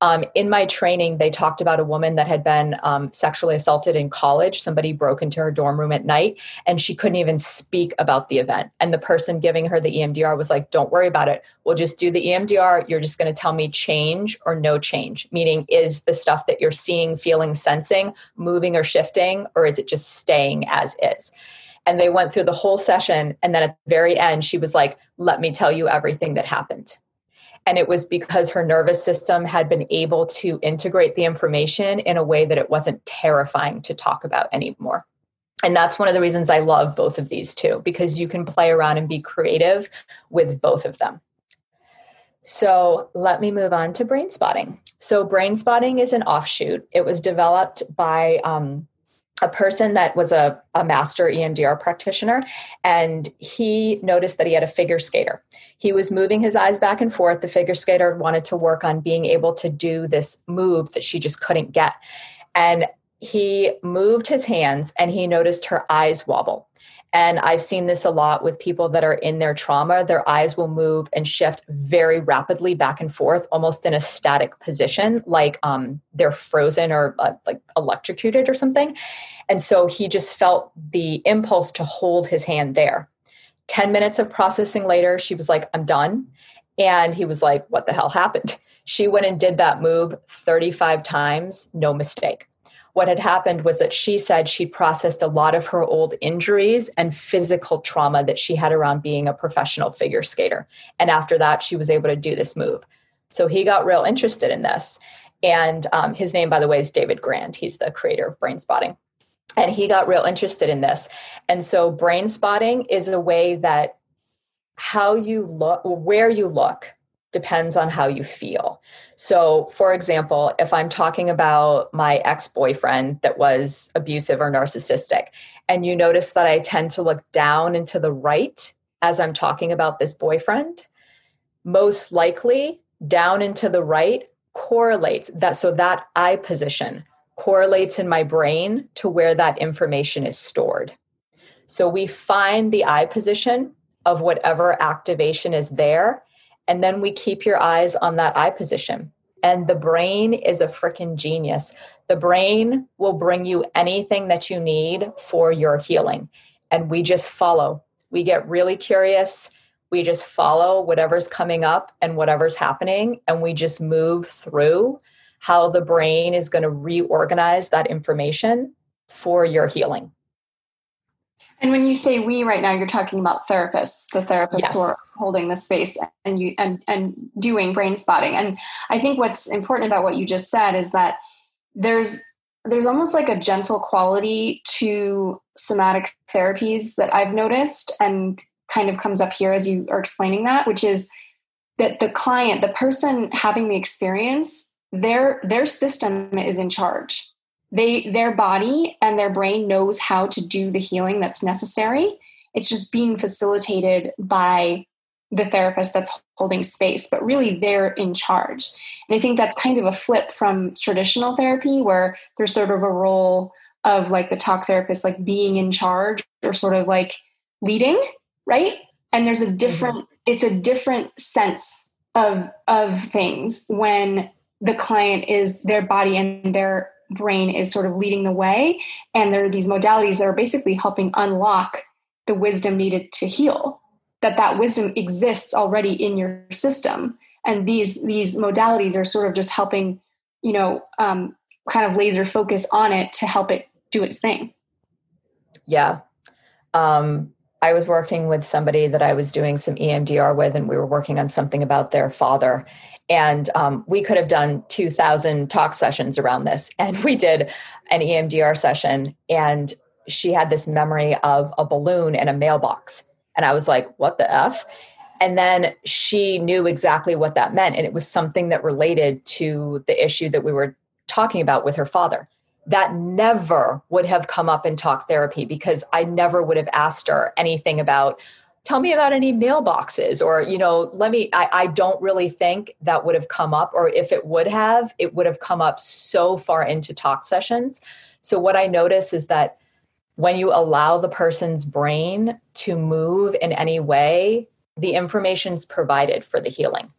um, in my training, they talked about a woman that had been um, sexually assaulted in college. Somebody broke into her dorm room at night and she couldn't even speak about the event. And the person giving her the EMDR was like, Don't worry about it. We'll just do the EMDR. You're just going to tell me change or no change, meaning is the stuff that you're seeing, feeling, sensing moving or shifting, or is it just staying as is? And they went through the whole session. And then at the very end, she was like, Let me tell you everything that happened. And it was because her nervous system had been able to integrate the information in a way that it wasn't terrifying to talk about anymore. And that's one of the reasons I love both of these too, because you can play around and be creative with both of them. So let me move on to brain spotting. So, brain spotting is an offshoot. It was developed by um, a person that was a, a master EMDR practitioner, and he noticed that he had a figure skater. He was moving his eyes back and forth. The figure skater wanted to work on being able to do this move that she just couldn't get. And he moved his hands and he noticed her eyes wobble. And I've seen this a lot with people that are in their trauma. Their eyes will move and shift very rapidly back and forth, almost in a static position, like um, they're frozen or uh, like electrocuted or something. And so he just felt the impulse to hold his hand there. 10 minutes of processing later, she was like, I'm done. And he was like, What the hell happened? She went and did that move 35 times, no mistake what had happened was that she said she processed a lot of her old injuries and physical trauma that she had around being a professional figure skater. And after that, she was able to do this move. So he got real interested in this. And um, his name, by the way, is David Grand. He's the creator of Brain Spotting. And he got real interested in this. And so, brain spotting is a way that how you look, where you look, depends on how you feel. So, for example, if I'm talking about my ex boyfriend that was abusive or narcissistic, and you notice that I tend to look down and to the right as I'm talking about this boyfriend, most likely down and to the right correlates that. So, that eye position correlates in my brain to where that information is stored. So, we find the eye position of whatever activation is there and then we keep your eyes on that eye position. And the brain is a freaking genius. The brain will bring you anything that you need for your healing. And we just follow. We get really curious. We just follow whatever's coming up and whatever's happening. And we just move through how the brain is going to reorganize that information for your healing. And when you say we right now, you're talking about therapists, the therapists yes. who are holding the space and you and and doing brain spotting. And I think what's important about what you just said is that there's there's almost like a gentle quality to somatic therapies that I've noticed and kind of comes up here as you are explaining that, which is that the client, the person having the experience, their their system is in charge they their body and their brain knows how to do the healing that's necessary it's just being facilitated by the therapist that's holding space, but really they're in charge. And I think that's kind of a flip from traditional therapy where there's sort of a role of like the talk therapist, like being in charge or sort of like leading, right? And there's a mm-hmm. different, mm-hmm. it's a different sense of of things when the client is their body and their brain is sort of leading the way. And there are these modalities that are basically helping unlock the wisdom needed to heal that that wisdom exists already in your system. And these these modalities are sort of just helping you know um, kind of laser focus on it to help it do its thing. Yeah. Um, i was working with somebody that i was doing some emdr with and we were working on something about their father and um, we could have done 2000 talk sessions around this and we did an emdr session and she had this memory of a balloon and a mailbox and I was like, what the F? And then she knew exactly what that meant. And it was something that related to the issue that we were talking about with her father. That never would have come up in talk therapy because I never would have asked her anything about, tell me about any mailboxes or, you know, let me, I, I don't really think that would have come up. Or if it would have, it would have come up so far into talk sessions. So what I notice is that when you allow the person's brain to move in any way, the information's provided for the healing.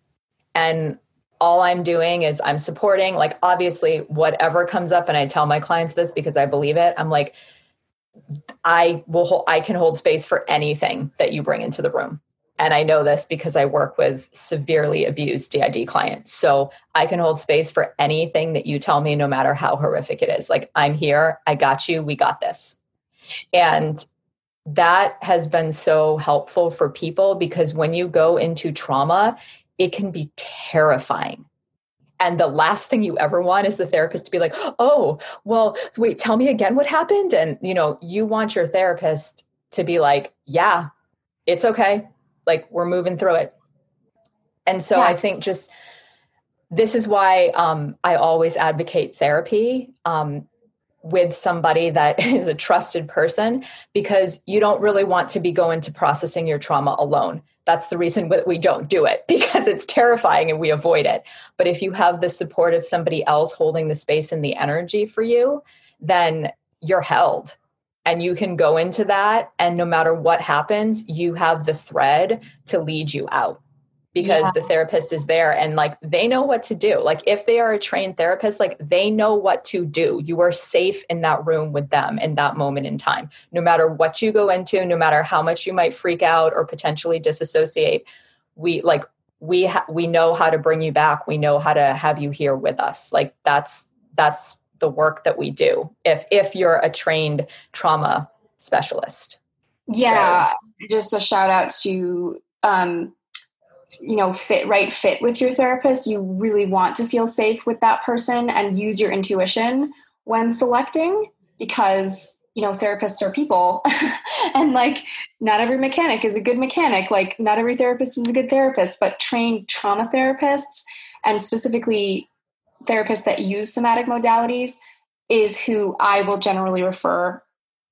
And all I'm doing is I'm supporting, like, obviously, whatever comes up, and I tell my clients this because I believe it. I'm like, I will, I can hold space for anything that you bring into the room. And I know this because I work with severely abused DID clients. So I can hold space for anything that you tell me, no matter how horrific it is. Like, I'm here. I got you. We got this. And that has been so helpful for people because when you go into trauma, it can be terrifying. And the last thing you ever want is the therapist to be like, oh, well, wait, tell me again what happened. And, you know, you want your therapist to be like, yeah, it's okay. Like, we're moving through it. And so yeah. I think just this is why um, I always advocate therapy. Um, with somebody that [laughs] is a trusted person because you don't really want to be going to processing your trauma alone. That's the reason that we don't do it [laughs] because it's terrifying and we avoid it. But if you have the support of somebody else holding the space and the energy for you, then you're held and you can go into that. And no matter what happens, you have the thread to lead you out because yeah. the therapist is there and like they know what to do. Like if they are a trained therapist, like they know what to do. You are safe in that room with them in that moment in time. No matter what you go into, no matter how much you might freak out or potentially disassociate, we like we ha- we know how to bring you back. We know how to have you here with us. Like that's that's the work that we do. If if you're a trained trauma specialist. Yeah, so. just a shout out to um you know fit right fit with your therapist you really want to feel safe with that person and use your intuition when selecting because you know therapists are people. [laughs] And like not every mechanic is a good mechanic. Like not every therapist is a good therapist but trained trauma therapists and specifically therapists that use somatic modalities is who I will generally refer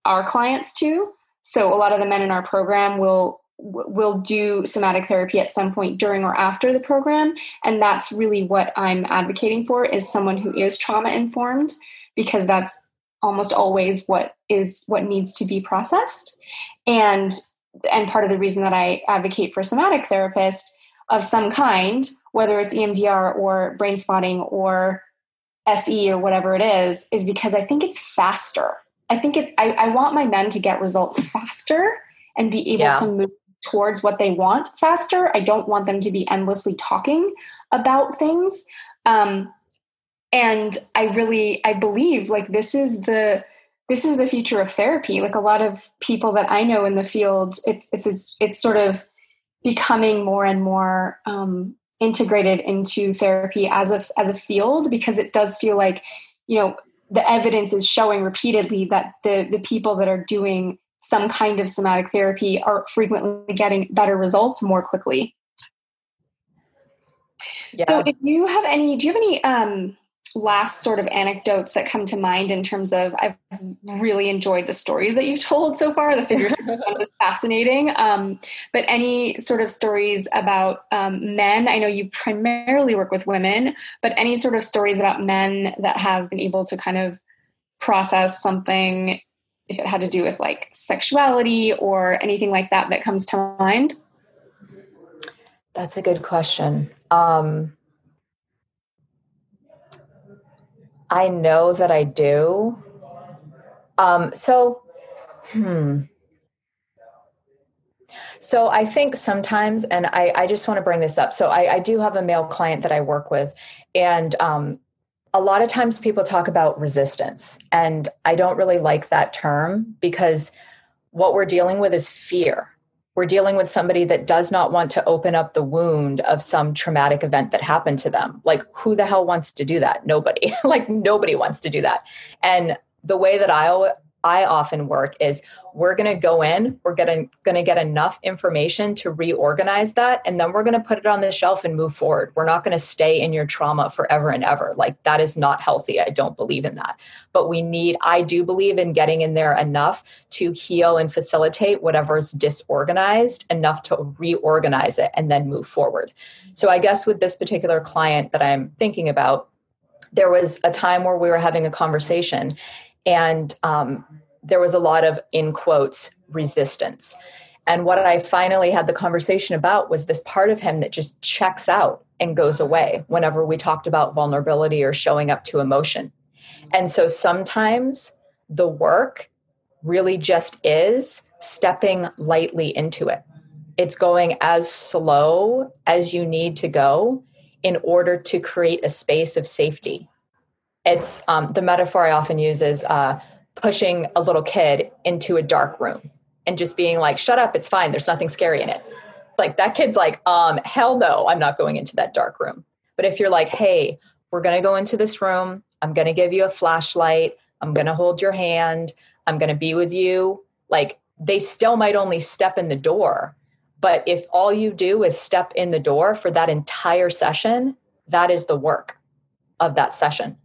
our clients to. So a lot of the men in our program will will do somatic therapy at some point during or after the program. And that's really what i'm advocating for is someone who is trauma informed because that's almost always what is what needs to be processed. And and part of the reason that i advocate for somatic therapist of some kind whether it's emdr or brain spotting or se or whatever it is is because i think it's faster. I think it's i, I want my men to get results faster and be able yeah. to move towards what they want faster. I don't want them to be endlessly talking about things. Um, and I really, I believe like this is the, this is the future of therapy. Like a lot of people that I know in the field, it's, it's, it's, it's sort of becoming more and more, um, integrated into therapy as a, as a field, because it does feel like, you know, the evidence is showing repeatedly that the, the people that are doing some kind of somatic therapy are frequently getting better results more quickly. Yeah. So if you have any, do you have any um, last sort of anecdotes that come to mind in terms of I've really enjoyed the stories that you've told so far. The figure was [laughs] fascinating. Um, but any sort of stories about um, men? I know you primarily work with women, but any sort of stories about men that have been able to kind of process something, if it had to do with like sexuality or anything like that, that comes to mind? That's a good question. Um, I know that I do. Um, so, hmm. So I think sometimes, and I, I just want to bring this up. So I, I, do have a male client that I work with, and um, a lot of times people talk about resistance, and I don't really like that term because what we're dealing with is fear we're dealing with somebody that does not want to open up the wound of some traumatic event that happened to them. Like, who the hell wants to do that? Nobody. [laughs] like, nobody wants to do that. And the way that I I often work is we're going to go in, we're going to get enough information to reorganize that and then we're going to put it on the shelf and move forward. We're not going to stay in your trauma forever and ever. Like that is not healthy. I don't believe in that. But we need I do believe in getting in there enough to heal and facilitate whatever's disorganized enough to reorganize it and then move forward. So I guess with this particular client that I'm thinking about there was a time where we were having a conversation and um, there was a lot of in quotes resistance. And what i finally had the conversation about was this part of him that just checks out and goes away whenever we talked about vulnerability or showing up to emotion. And so sometimes the work really just is stepping lightly into it. It's going as slow as you need to go in order to create a space of safety it's um, the metaphor I often use is uh, pushing a little kid into a dark room and just being like, shut up, it's fine. There's nothing scary in it. Like that kid's like, um, hell no, I'm not going into that dark room. But if you're like, hey, we're going to go into this room, I'm going to give you a flashlight, I'm going to hold your hand, I'm going to be with you, like they still might only step in the door. But if all you do is step in the door for that entire session, that is the work of that session.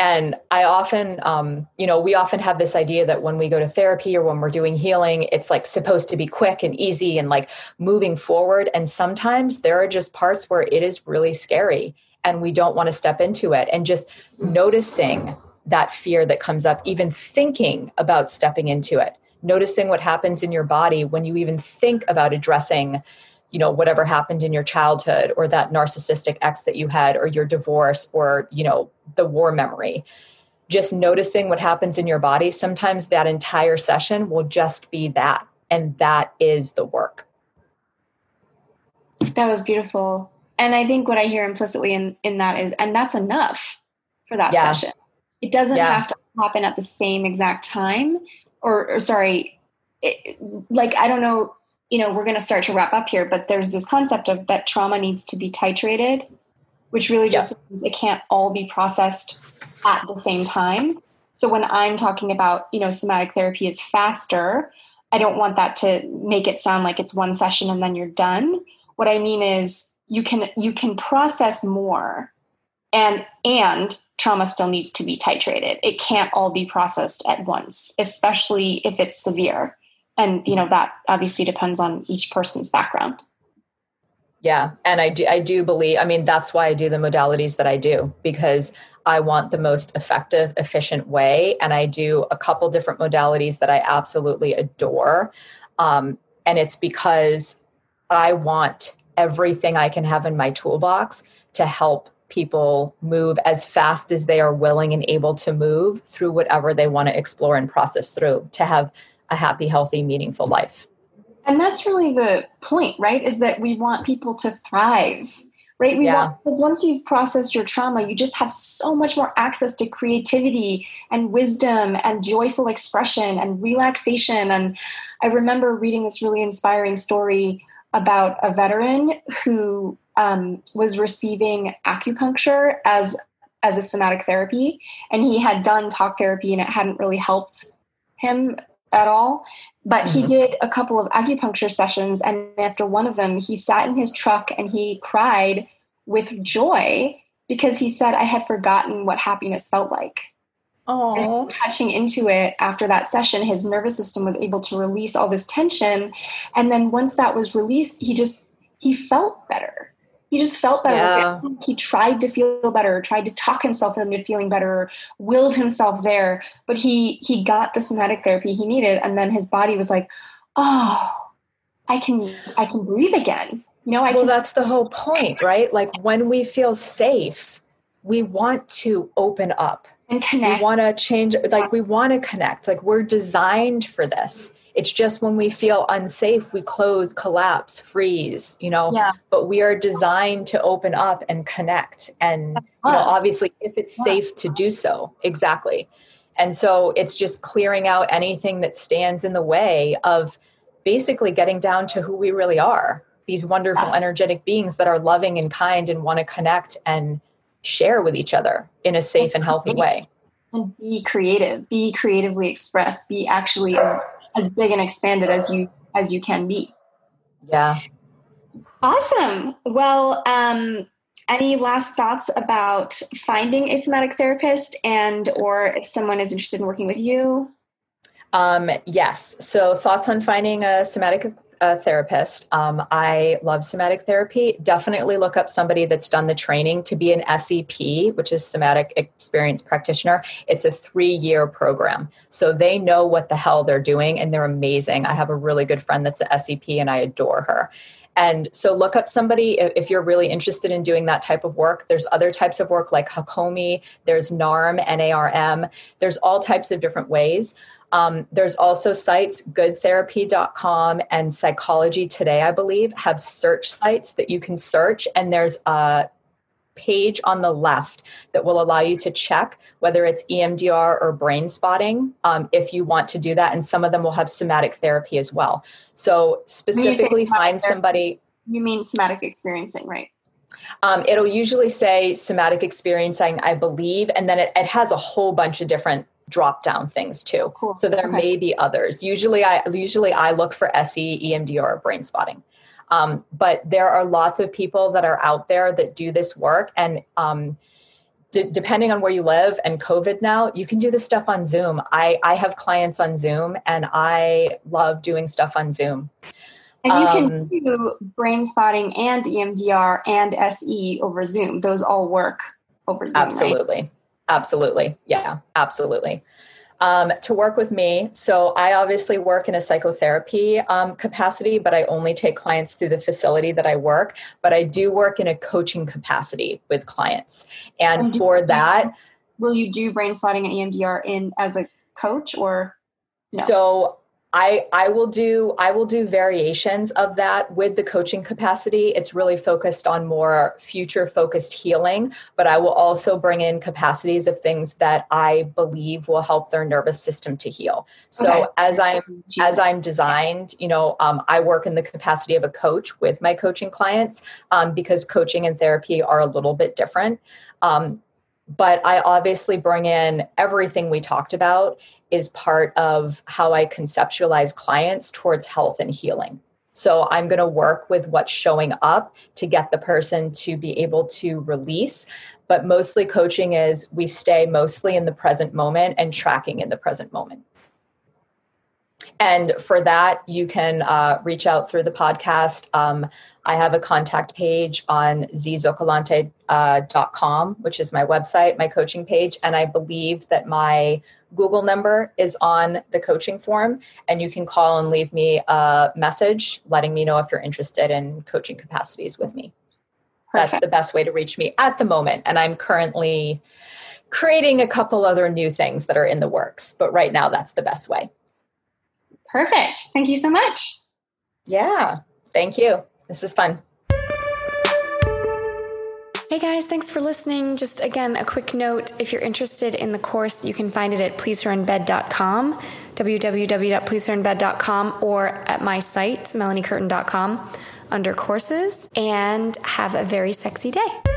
And I often, um, you know, we often have this idea that when we go to therapy or when we're doing healing, it's like supposed to be quick and easy and like moving forward. And sometimes there are just parts where it is really scary and we don't want to step into it. And just noticing that fear that comes up, even thinking about stepping into it, noticing what happens in your body when you even think about addressing you know whatever happened in your childhood or that narcissistic ex that you had or your divorce or you know the war memory just noticing what happens in your body sometimes that entire session will just be that and that is the work that was beautiful and i think what i hear implicitly in in that is and that's enough for that yeah. session it doesn't yeah. have to happen at the same exact time or, or sorry it, like i don't know you know, we're going to start to wrap up here, but there's this concept of that trauma needs to be titrated, which really just yeah. means it can't all be processed at the same time. So when I'm talking about, you know, somatic therapy is faster, I don't want that to make it sound like it's one session and then you're done. What I mean is you can you can process more and and trauma still needs to be titrated. It can't all be processed at once, especially if it's severe and you know that obviously depends on each person's background. Yeah and i do i do believe i mean that's why i do the modalities that i do because i want the most effective efficient way. And i do a couple different modalities that i absolutely adore. Um, and it's because i want everything i can have in my toolbox to help people move as fast as they are willing and able to move through whatever they want to explore and process through to have a happy, healthy, meaningful life. And that's really the point, right? Is that we want people to thrive, right? We yeah. want, because once you've processed your trauma, you just have so much more access to creativity and wisdom and joyful expression and relaxation. And I remember reading this really inspiring story about a veteran who um, was receiving acupuncture as as a somatic therapy and he had done talk therapy and it hadn't really helped him at all. But mm-hmm. he did a couple of acupuncture sessions, and after one of them, he sat in his truck and he cried with joy because he said I had forgotten what happiness felt like. Oh, touching into it after that session, his nervous system was able to release all this tension, and then once that was released, he just he felt better. He just felt better. Yeah. He tried to feel better, tried to talk himself into feeling better, willed himself there, but he he got the somatic therapy he needed, and then his body was like, "Oh, I can I can breathe again." You know, I well, can. that's the whole point, right? Like when we feel safe, we want to open up and connect. We want to change, like we want to connect. Like we're designed for this. It's just when we feel unsafe, we close, collapse, freeze, you know. Yeah. But we are designed to open up and connect. And you know, obviously, if it's Yeah. safe to do so, exactly. And so it's just clearing out anything that stands in the way of basically getting down to who we really are these wonderful, Yeah. energetic beings that are loving and kind and want to connect and share with each other in a safe and healthy way. and be creative be creatively expressed be actually as, as big and expanded as you as you can be Yeah. awesome well um any last thoughts about finding a somatic therapist and or if someone is interested in working with you Um, yes. So, thoughts on finding a somatic uh, therapist. Um, I love somatic therapy. Definitely look up somebody that's done the training to be an SEP, which is somatic experience practitioner. It's a three year program. So, they know what the hell they're doing and they're amazing. I have a really good friend that's a SEP and I adore her. And so look up somebody if you're really interested in doing that type of work. There's other types of work like Hakomi, there's NARM, N-A-R-M. There's all types of different ways. Um, there's also sites, goodtherapy.com and Psychology Today, I believe, have search sites that you can search. And there's a page on the left that will allow you to check whether it's EMDR or brain spotting um, if you want to do that. And some of them will have somatic therapy as well. So specifically find somebody. you mean somatic experiencing right Um, it'll usually say somatic experiencing, I believe, and then it, it has a whole bunch of different drop down things too. Cool. So there Okay. may be others. Usually, I usually I look for SE, EMDR, or brain spotting. Um, but there are lots of people that are out there that do this work, and um, d- depending on where you live and COVID now, you can do this stuff on Zoom. I I have clients on Zoom, and I love doing stuff on Zoom. and you Um, can do brain spotting and emdr and se over zoom those all work over zoom right? Absolutely. Yeah absolutely. Um, to work with me so i obviously work in a psychotherapy um, capacity but i only take clients through the facility that i work but i do work in a coaching capacity with clients. And, And for do- that will you do brain spotting and emdr in as a coach or No. So I I will do I will do variations of that with the coaching capacity. It's really focused on more future focused healing, but I will also bring in capacities of things that I believe will help their nervous system to heal. So Okay. as I'm as I'm designed, you know, um, I work in the capacity of a coach with my coaching clients um, because coaching and therapy are a little bit different. Um, but I obviously bring in everything we talked about is part of how I conceptualize clients towards health and healing. So I'm going to work with what's showing up to get the person to be able to release. But mostly coaching is we stay mostly in the present moment and tracking in the present moment. And for that, you can uh, reach out through the podcast. Um, I have a contact page on zzocolante.com, uh, com, which is my website, my coaching page. And I believe that my Google number is on the coaching form. And you can call and leave me a message letting me know if you're interested in coaching capacities with me. That's the best way to reach me at the moment. And I'm currently creating a couple other new things that are in the works. But right now, that's the best way. Perfect. Thank you so much. Yeah. Thank you. This is fun. Hey guys, thanks for listening. Just again, a quick note if you're interested in the course, you can find it at pleaseherinbed.com, www.pleaseherinbed.com, or at my site, melaniecurtin.com, under courses, and have a very sexy day.